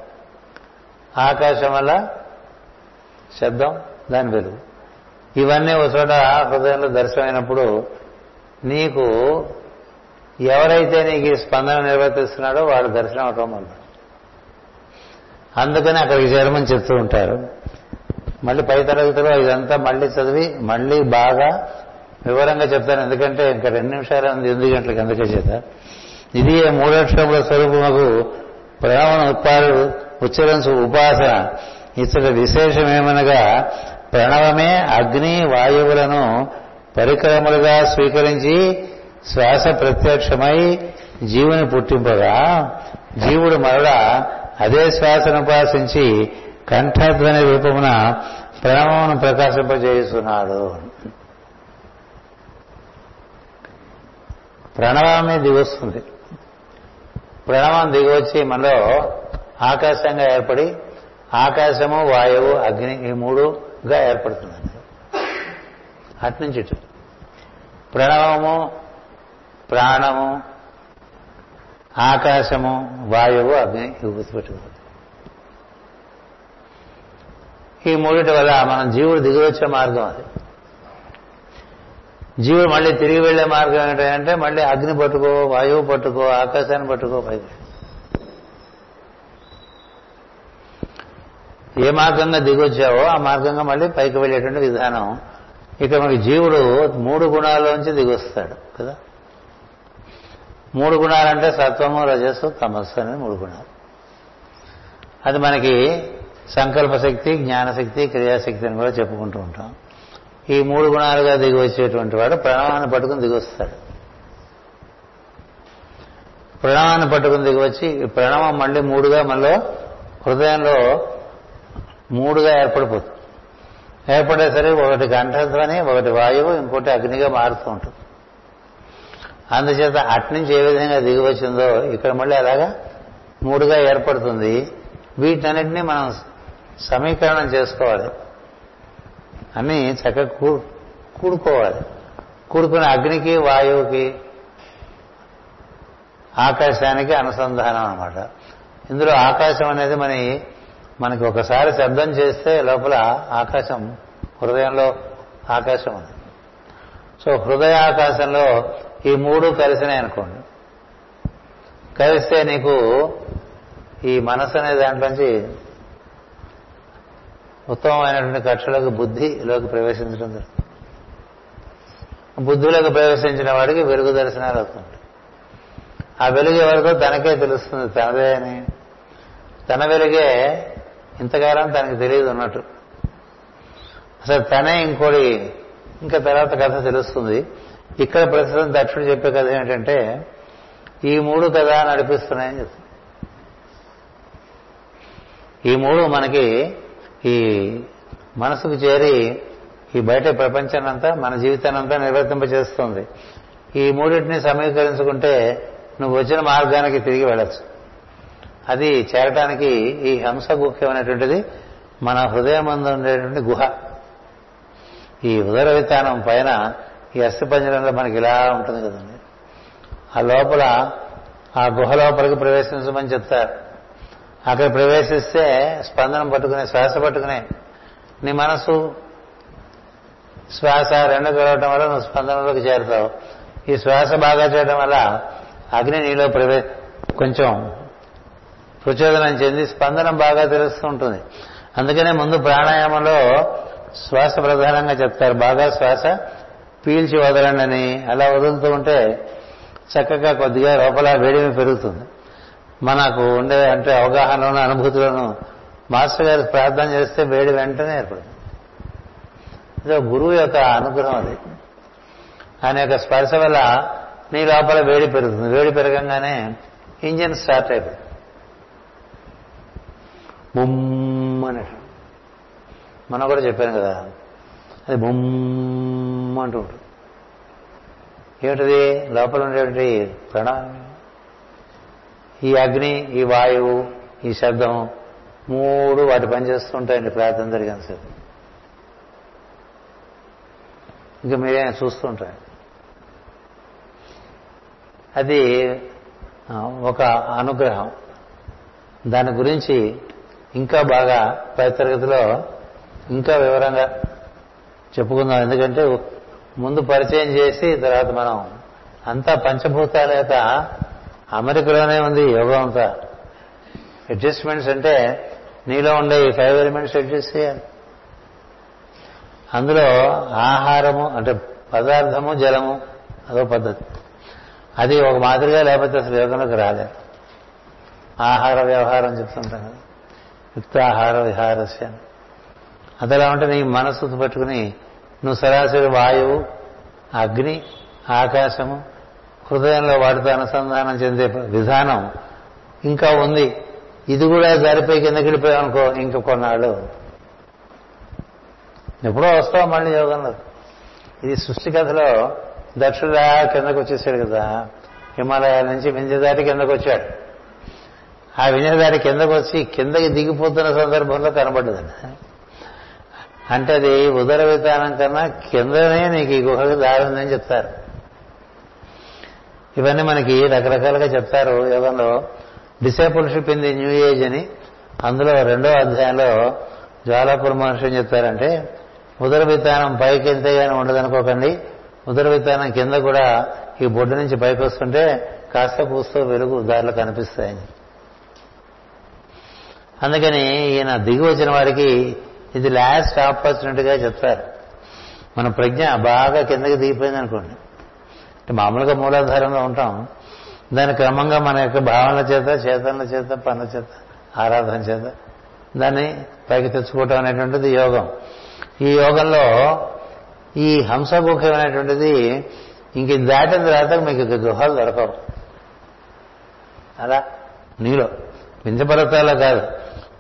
A: ఆకాశం వల్ల శబ్దం దాని వెలుగు. ఇవన్నీ ఒక చోట హృదయంలో దర్శనమైనప్పుడు నీకు ఎవరైతే నీకు ఈ స్పందన నిర్వర్తిస్తున్నాడో వాడు దర్శనం అవటం వల్ల అందుకని అక్కడికి చేరమని చెప్తూ ఉంటారు. మళ్ళీ పై తరగతిలో ఇదంతా మళ్ళీ చదివి మళ్ళీ బాగా వివరంగా చెప్తాను ఎందుకంటే ఇంకా రెండు నిమిషాలు ఉంది ఎనిమిది గంటలకు అందుకే చేత. ఇది మూడక్షరముల స్వరూపముకు ప్రేమను ఉత్పాదు ఉచ్చరించు ఉపాసన. ఇతడు విశేషమేమనగా ప్రణవమే అగ్ని వాయువులను పరికరములుగా స్వీకరించి శ్వాస ప్రత్యక్షమై జీవుని పుట్టింపగా జీవుడు మరలా అదే శ్వాసను ఉపాసించి కంఠధ్వని రూపమున ప్రణవమును ప్రకాశింపజేస్తున్నాడు ప్రణవమే దిగొస్తుంది ప్రణవం దిగొచ్చి మనలో ఆకాశంగా ఏర్పడి ఆకాశము వాయువు అగ్ని ఈ మూడుగా ఏర్పడుతుందండి అట్నుంచి ఇటు. ప్రణవము ప్రాణము ఆకాశము వాయువు అగ్ని ఇవి గుర్తుపెట్టుకోవాలి ఈ మూడింటి వల్ల మనం జీవుడు దిగివచ్చే మార్గం అది. జీవుడు మళ్ళీ తిరిగి వెళ్ళే మార్గం ఏంటంటే మళ్ళీ అగ్ని పట్టుకో వాయువు పట్టుకో ఆకాశాన్ని పట్టుకో పైకి ఏ మార్గంగా దిగొచ్చావో ఆ మార్గంగా మళ్ళీ పైకి వెళ్ళేటువంటి విధానం. ఇక్కడ మనకి జీవుడు మూడు గుణాల్లోంచి దిగొస్తాడు కదా? మూడు గుణాలంటే సత్వము రజస్సు తమస్సు అనేది మూడు గుణాలు. అది మనకి సంకల్ప శక్తి జ్ఞానశక్తి క్రియాశక్తి అని కూడా చెప్పుకుంటూ ఉంటాం. ఈ మూడు గుణాలుగా దిగి వచ్చేటువంటి వాడు ప్రణవాన్ని పట్టుకుని దిగొస్తాడు ప్రణవాన్ని పట్టుకుని దిగి వచ్చి ఈ ప్రణవం మళ్ళీ మూడుగా మనలో హృదయంలో మూడుగా ఏర్పడిపోతుంది. ఏర్పడేసరికి ఒకటి కంఠధ్వని ఒకటి వాయువు ఇంకోటి అగ్నిగా మారుతూ ఉంటుంది. అందుచేత అట్నుంచి ఏ విధంగా దిగి వచ్చిందో ఇక్కడ మళ్ళీ అలాగా మూడుగా ఏర్పడుతుంది. వీటన్నిటినీ మనం సమీకరణం చేసుకోవాలి. అన్నీ చక్కగా కూ కూడుకోవాలి. కూడుకున్న అగ్నికి వాయువుకి ఆకాశానికి అనుసంధానం అనమాట ఇందులో ఆకాశం అనేది మన మనకి ఒకసారి శబ్దం చేస్తే లోపల ఆకాశం హృదయంలో ఆకాశం ఉంది. సో హృదయ ఆకాశంలో ఈ మూడు కలిసినాయి అనుకోండి. కలిస్తే నీకు ఈ మనసు అనే దాంట్లోంచి ఉత్తమమైనటువంటి కక్షలకు బుద్ధిలోకి ప్రవేశించడం జరుగుతుంది. బుద్ధిలోకి ప్రవేశించిన వాడికి వెలుగు దర్శనాలు అవుతుంది ఆ వెలుగు ఎవరితో తనకే తెలుస్తుంది తనదే అని. తన వెలుగే ఇంతకాలం తనకి తెలియదు ఉన్నట్టు అసలు తనే ఇంకోటి ఇంకా తర్వాత కథ తెలుస్తుంది. ఇక్కడ ప్రస్తుతం దక్షుడు చెప్పే కథ ఏంటంటే ఈ మూడు కదా నడిపిస్తున్నాయని చెప్తుంది. ఈ మూడు మనకి ఈ మనసుకు చేరి ఈ బయట ప్రపంచాన్నంతా మన జీవితాన్నంతా నిర్వర్తింపజేస్తుంది ఈ మూడింటిని సమీకరించుకుంటే నువ్వు వచ్చిన మార్గానికి తిరిగి వెళ్ళచ్చు. అది చేరటానికి ఈ హంస గుహ్యమైనటువంటిది మన హృదయమందు ఉండేటువంటి గుహ. ఈ ఉదర విధానం పైన ఈ అస్థిపంజరంలో మనకి ఇలా ఉంటుంది కదండి. ఆ లోపల ఆ గుహ లోపలికి ప్రవేశించమని చెప్తారు. అక్కడ ప్రవేశిస్తే స్పందనం పట్టుకునే శ్వాస పట్టుకునే నీ మనసు శ్వాస రెండు కలవటం వల్ల నువ్వు స్పందనలోకి చేరుతావు. ఈ శ్వాస బాగా చేయడం వల్ల అగ్ని నీలో ప్రవే కొంచెం ప్రచోదనం చెంది స్పందనం బాగా తెలుస్తూ ఉంటుంది. అందుకనే ముందు ప్రాణాయామంలో శ్వాస ప్రధానంగా చెప్తారు. బాగా శ్వాస పీల్చి వదలండి అని అలా వదులుతూ ఉంటే చక్కగా కొద్దిగా లోపల వేడిమి పెరుగుతుంది. మనకు ఉండే అంటే అవగాహనలోనూ అనుభూతులను మాస్టర్ గారు ప్రార్థన చేస్తే వేడి వెంటనే ఏర్పడుతుంది. ఇది ఒక గురువు యొక్క అనుగ్రహం అది. ఆయన యొక్క స్పర్శ వల్ల నీ లోపల వేడి పెరుగుతుంది. వేడి పెరగంగానే ఇంజిన్ స్టార్ట్ అయిపోతుంది. బుమ్ అని మనం కూడా చెప్పాను కదా అది బొమ్మ అంటూ ఉంటుంది ఏమిటది? లోపల ఉండేటువంటి ప్రణ ఈ అగ్ని ఈ వాయువు ఈ శబ్దం మూడు వాటి పనిచేస్తుంటాయండి ప్రార్థన జరిగినంతసేపు ఇంకా మీరే చూస్తుంటారు. అది ఒక అనుగ్రహం. దాని గురించి ఇంకా బాగా పై తరగతిలో ఇంకా వివరంగా చెప్పుకుందాం. ఎందుకంటే ముందు పరిచయం చేసి తర్వాత మనం అంతా పంచభూతాల యొక్క అమెరికలోనే ఉంది యోగం అంతా. అడ్జస్ట్మెంట్స్ అంటే నీలో ఉండే ఈ ఫైవ్ ఎలిమెంట్స్ అడ్జస్ట్ చేయాలి. అందులో ఆహారము అంటే పదార్థము జలము అదో పద్ధతి. అది ఒక మాదిరిగా లేకపోతే అసలు యోగంలోకి రాలేదు. ఆహార వ్యవహారం చెప్తుంటాం కదా. యుక్తాహార విహారస్య ఎలా ఉంటే నీ మనస్సు పట్టుకుని నువ్వు సరాసరి వాయువు అగ్ని ఆకాశము హృదయంలో వాటితో అనుసంధానం చెందే విధానం ఇంకా ఉంది. ఇది కూడా దారిపై కిందకి అనుకో ఇంకా కొన్నాళ్ళు. ఎప్పుడో వస్తావు మళ్ళీ యోగంలో. ఇది సృష్టి కథలో దక్షుడా కిందకు వచ్చేసాడు కదా. హిమాలయాల నుంచి వింజదాటి కిందకు వచ్చాడు. ఆ వింజదాటి కిందకు వచ్చి కిందకి దిగిపోతున్న సందర్భంలో కనబడ్డదండి అంటే అది ఉదర విధానం కన్నా కిందనే నీకు ఈ గుహకు దారి ఉందని చెప్తారు. ఇవన్నీ మనకి రకరకాలుగా చెప్తారు. యోగంలో discipleship in the new age అని అందులో రెండో అధ్యాయంలో జ్వాలాపుర మహర్షి ఏం చెప్తారంటే ఉదర విధానం పైకి ఎంతగానే ఉండదనుకోకండి ఉదర విధానం కింద కూడా ఈ బొడ్డు నుంచి పైకి వస్తుంటే కాస్త పూస్తూ వెలుగు దారిలో కనిపిస్తాయని. అందుకని ఈయన దిగి వచ్చిన వారికి ఇది లాస్ట్ ఆపర్చునిటీగా చెప్తారు మన ప్రజ్ఞ బాగా కిందకి దిగిపోయింది అనుకోండి. అంటే మామూలుగా మూలాధారంలో ఉంటాం. దాని క్రమంగా మన యొక్క భావనల చేత చేతనల చేత పనుల చేత ఆరాధన చేత దాన్ని పైకి తెచ్చుకోవటం అనేటువంటిది యోగం. ఈ యోగంలో ఈ హంసగుఖం అనేటువంటిది ఇంక దాటిన తర్వాత మీకు ఇక గుహలు దొరకవు. అలా నీలో. వింత పర్వతాల్లో కాదు.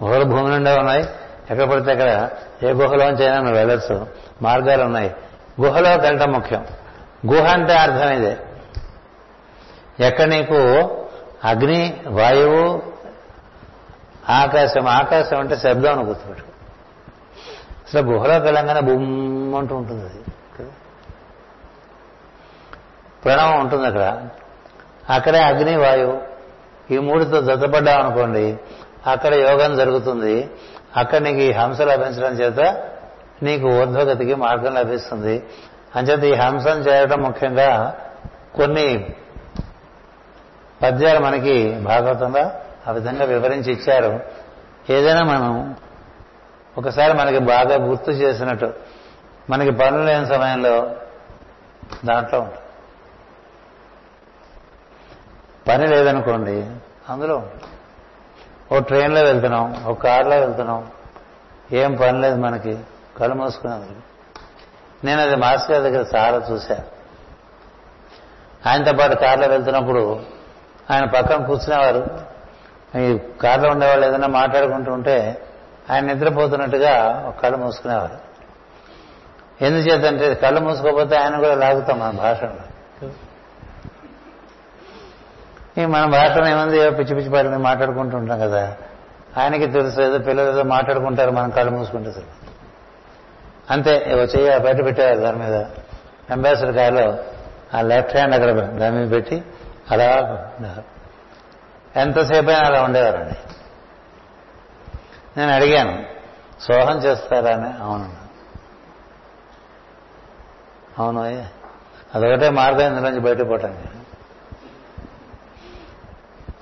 A: గుహలు భూమి నుండే ఉన్నాయి. ఎక్కడ పడితే అక్కడ ఏ గుహలోంచైనా నువ్వు వెళ్ళొచ్చు మార్గాలు ఉన్నాయి. గుహలో వెళ్ళటం ముఖ్యం. గుహ అంటే అర్థం ఇదే. ఎక్కడ నీకు అగ్ని వాయువు ఆకాశం ఆకాశం అంటే శబ్దం అని గుర్తుపెట్టు అసలు గుహలోకి వెళ్ళంగానే బుమ్ అంటూ ఉంటుంది అది. ప్రణవం ఉంటుంది అక్కడ. అక్కడే అగ్ని వాయువు. ఈ మూడుతో దత్తపడ్డాం అనుకోండి అక్కడ యోగం జరుగుతుంది. అక్కడ నీకు ఈ హంస లభించడం చేత నీకు ఊర్ధ్వగతికి మార్గం లభిస్తుంది. అంచేత ఈ హంసం చేయడం ముఖ్యంగా కొన్ని పద్యాలు మనకి భాగవతంలో ఆ విధంగా వివరించి ఇచ్చారు. ఏదైనా మనం ఒకసారి మనకి బాగా గుర్తు చేసినట్టు మనకి పనులు లేని సమయంలో దాంట్లో ఉంటుంది పని లేదనుకోండి అందులో ఉంటుంది ఓ ట్రైన్లో వెళ్తున్నాం ఓ కార్లో వెళ్తున్నాం. ఏం పని లేదు మనకి. కళ్ళు మూసుకునేందుకు నేను అది మాస్టర్ గారి దగ్గర చాలా చూశాను ఆయనతో పాటు కార్లో వెళ్తున్నప్పుడు ఆయన పక్కన కూర్చునేవారు. ఈ కార్లో ఉండేవాళ్ళు ఏదైనా మాట్లాడుకుంటూ ఉంటే ఆయన నిద్రపోతున్నట్టుగా ఒక కళ్ళు మూసుకునేవారు. ఎందుచేతంటే కళ్ళు మూసుకోకపోతే ఆయన కూడా లాగుతాం మన భాషలో ఈ మన భాషలో ఏముంది? ఏదో పిచ్చి పిచ్చి పాటలు మాట్లాడుకుంటూ ఉంటాం కదా. ఆయనకి తెలుసు ఏదో పిల్లలు ఏదో మాట్లాడుకుంటారు మనం కళ్ళు మూసుకుంటే సరే అంతే ఏవో చెయ్యి బయట పెట్టేవారు దాని మీద. అంబాసిడర్ కాయలో ఆ లెఫ్ట్ హ్యాండ్ అక్కడ దాని మీద పెట్టి అలా ఉన్నారు. ఎంతసేపు అయినా అలా ఉండేవారండి. నేను అడిగాను సోహం చేస్తారా అని? అవును. అవును అయ్యా. అదొకటే మార్గం ఇందులోంచి బయటపోవటానికి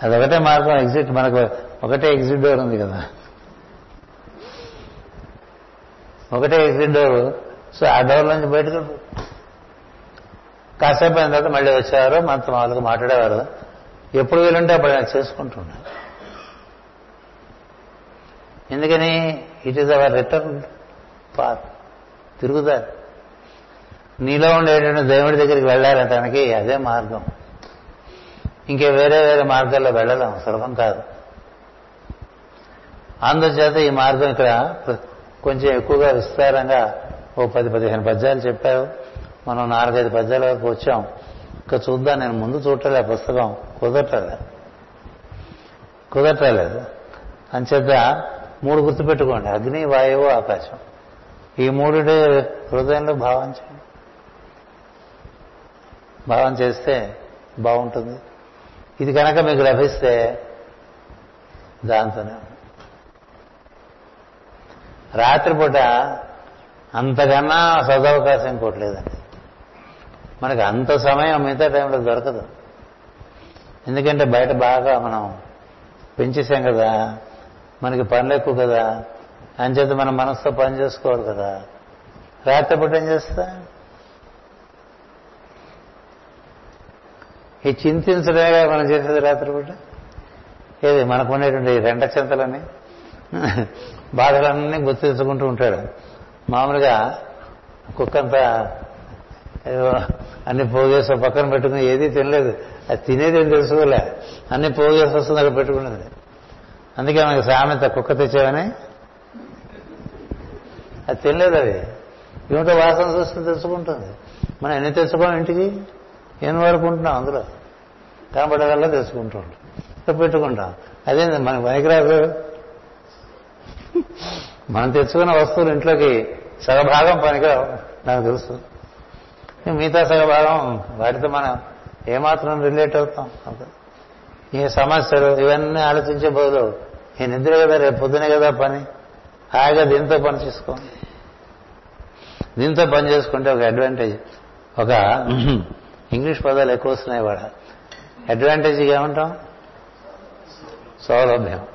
A: అదొకటే మార్గం ఎగ్జిట్ మనకు ఒకటే ఎగ్జిట్ డోర్ ఉంది కదా. ఒకటే ఎగ్జిట్ డోర్ సో ఆ డోర్ నుంచి బయటకు కాసేపు అయిన తర్వాత మళ్ళీ వచ్చేవారు మనతో వాళ్ళకి మాట్లాడేవారు. ఎప్పుడు వీలుంటే అప్పుడు ఆయన చేసుకుంటున్నారు ఎందుకని? It is our return path తిరుగుతారు. నీలో ఉండేటువంటి దేవుడి దగ్గరికి వెళ్ళాలటానికి అదే మార్గం. ఇంకే వేరే వేరే మార్గాల్లో వెళ్ళలేం సులభం కాదు. అందుచేత ఈ మార్గం ఇక్కడ కొంచెం ఎక్కువగా విస్తారంగా ఓ పది పదిహేను పద్యాలు చెప్పారు. మనం నాలుగైదు పద్యాల వరకు వచ్చాం. ఇంకా చూద్దాం నేను ముందు చూడలే పుస్తకం కుదరట్లేదు కుదరట్లేదు. అంచేత మూడు గుర్తుపెట్టుకోండి. అగ్ని వాయువు ఆకాశం. ఈ మూడు హృదయంలో భావం చేయండి. భావం చేస్తే బాగుంటుంది. ఇది కనుక మీకు లభిస్తే దాంతోనే రాత్రిపూట అంతకన్నా సదవకాశం ఇంకోటి లేదండి. మనకి అంత సమయం మిగతా టైంలో దొరకదు. ఎందుకంటే బయట బాగా మనం పెంచేసాం కదా మనకి పనులు ఎక్కువ కదా అంచేత మన మనసుతో పని చేసుకోవాలి కదా. రాత్రిపూట ఏం చేస్తా? ఈ చింతించడమే మనం చేసేది రాత్రిపూట ఏది మనకు ఉండేటువంటి రెండ చింతలని బాధలన్నీ గుర్తించుకుంటూ ఉంటాడు. మామూలుగా కుక్కంత అన్ని పోగేసి పక్కన పెట్టుకుని ఏదీ తినలేదు. అది తినేది ఏం తెలుసుకోలే. అన్ని పోగేసి వస్తుంది అక్కడ పెట్టుకున్నది అందుకే మనకి సామెత కుక్క తెచ్చావని అది తినలేదు అది. ఏమిటో వాసన చూస్తే తెచ్చుకుంటుంది. మనం ఎన్ని తెచ్చుకోం ఇంటికి? ఏం వరకు ఉంటున్నాం అందులో. కనబడేదల్లా తెలుసుకుంటూ ఉంటాం పెట్టుకుంటాం. అదే మనకి పనికిరాదు మనం తెచ్చుకున్న వస్తువులు ఇంట్లోకి సగభాగం పనికిరావు. నాకు తెలుస్తుంది మిగతా సగభాగం వాటితో మనం ఏమాత్రం రిలేట్ అవుతాం. ఈ సమస్యలు ఇవన్నీ ఆలోచించే బదులు ఈ నిద్ర కదా రేపు పొద్దునే కదా పని. హాయిగా దీంతో పని చేసుకో. దీంతో పని చేసుకుంటే ఒక అడ్వాంటేజ్. ఒక ఇంగ్లీష్ పదాలు ఎక్కువ వస్తున్నాయి వాడ. అడ్వాంటేజ్ ఏమంటాం? సౌలభ్యం.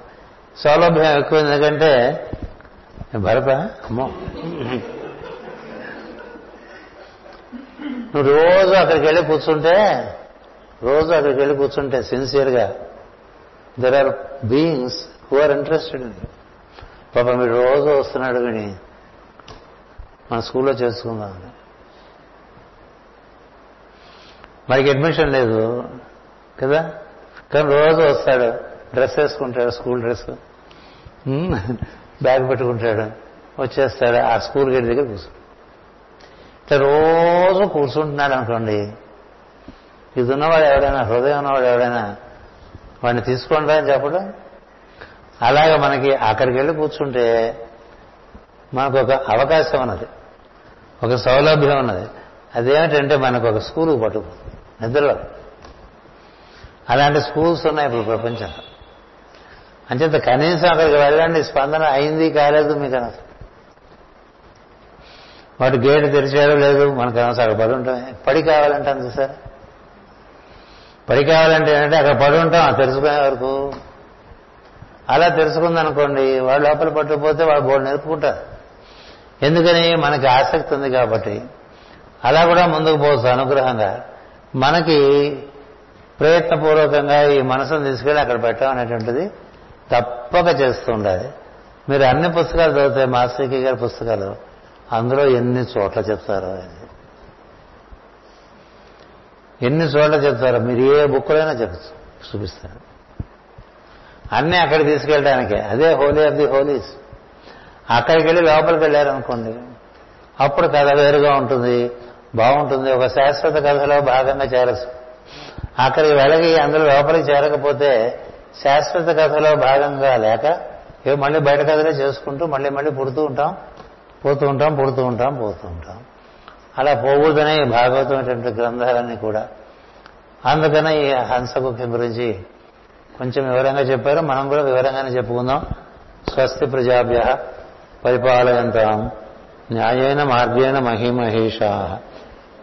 A: సౌలభ్యం ఎక్కువ ఎందుకంటే భరత అమ్మో. నువ్వు రోజు అక్కడికి వెళ్ళి కూర్చుంటే రోజు అక్కడికి వెళ్ళి కూర్చుంటే సిన్సియర్గా there are beings who are interested in పాప మీరు రోజు వస్తున్నాడు విని మన స్కూల్లో చేసుకుందాం. మనకి అడ్మిషన్ లేదు కదా? కానీ రోజు వస్తాడు డ్రెస్ వేసుకుంటాడు స్కూల్ డ్రెస్ బ్యాగ్ పెట్టుకుంటాడు వచ్చేస్తాడు ఆ స్కూల్ గేట్ దగ్గర కూర్చుంటాడు ఇట్లా రోజు కూర్చుంటున్నాడు అనుకోండి ఇది ఉన్నవాడు ఎవడైనా హృదయం ఉన్నవాడు ఎవడైనా వాడిని తీసుకోండి అని చెప్పడం? అలాగే మనకి అక్కడికి వెళ్ళి కూర్చుంటే మనకు ఒక అవకాశం ఉన్నది ఒక సౌలభ్యం ఉన్నది. అదేమిటంటే మనకు ఒక స్కూల్ పట్టు నిద్రలో. అలాంటి స్కూల్స్ ఉన్నాయి ఇప్పుడు ప్రపంచంలో. అంచేత కనీసం అక్కడికి వెళ్ళండి స్పందన అయింది కాలేదు మీకు అనవసరం. వాటి గేటు తెరిచేయడం లేదు మనకు అనవసరం అక్కడ పడి ఉంటాం. పడి కావాలంటాం చూసారా? పడి కావాలంటే ఏంటంటే అక్కడ పడి ఉంటాం తెలుసుకునే వరకు. అలా తెలుసుకుందనుకోండి వాడు లోపల పట్టుకుపోతే వాడు బోర్డు నేర్పుకుంటారు ఎందుకని? మనకి ఆసక్తి ఉంది కాబట్టి. అలా కూడా ముందుకు పోవచ్చు అనుగ్రహంగా. మనకి ప్రయత్నపూర్వకంగా ఈ మనసును తీసుకెళ్ళి అక్కడ పెట్టడం అనేటువంటిది తప్పక చేస్తూ ఉండాలి మీరు అన్ని పుస్తకాలు చదివితే మాస్టర్కి గారి పుస్తకాలు అందులో ఎన్ని చోట్ల చెప్తారో అది ఎన్ని చోట్ల చెప్తారో మీరు ఏ బుక్లైనా చెప్పచ్చు చూపిస్తారు. అన్నీ అక్కడ తీసుకెళ్ళడానికే. అదే హోలీ ఆఫ్ ది హోలీస్. అక్కడికి వెళ్ళి లోపలికి వెళ్ళారనుకోండి అప్పుడు కథ వేరుగా ఉంటుంది. బాగుంటుంది. ఒక శాశ్వత కథలో భాగంగా చేరచ్చు. అక్కడికి వెళ్ళగి అందులో లోపలికి చేరకపోతే శాశ్వత కథలో భాగంగా లేక ఇవి మళ్ళీ బయట కథలే చేసుకుంటూ మళ్ళీ మళ్ళీ పుడుతూ ఉంటాం పోతూ ఉంటాం పుడుతూ ఉంటాం పోతూ ఉంటాం. అలా పోకూడదనే భాగవతమైనటువంటి గ్రంథాలన్నీ కూడా. అందుకనే ఈ హంసగుఖ్యం గురించి కొంచెం వివరంగా చెప్పారు. మనం కూడా వివరంగానే చెప్పుకుందాం. స్వస్తి ప్రజాభ్య పరిపాలయంతాం. న్యాయేన మార్గేణ మహిమహేషా.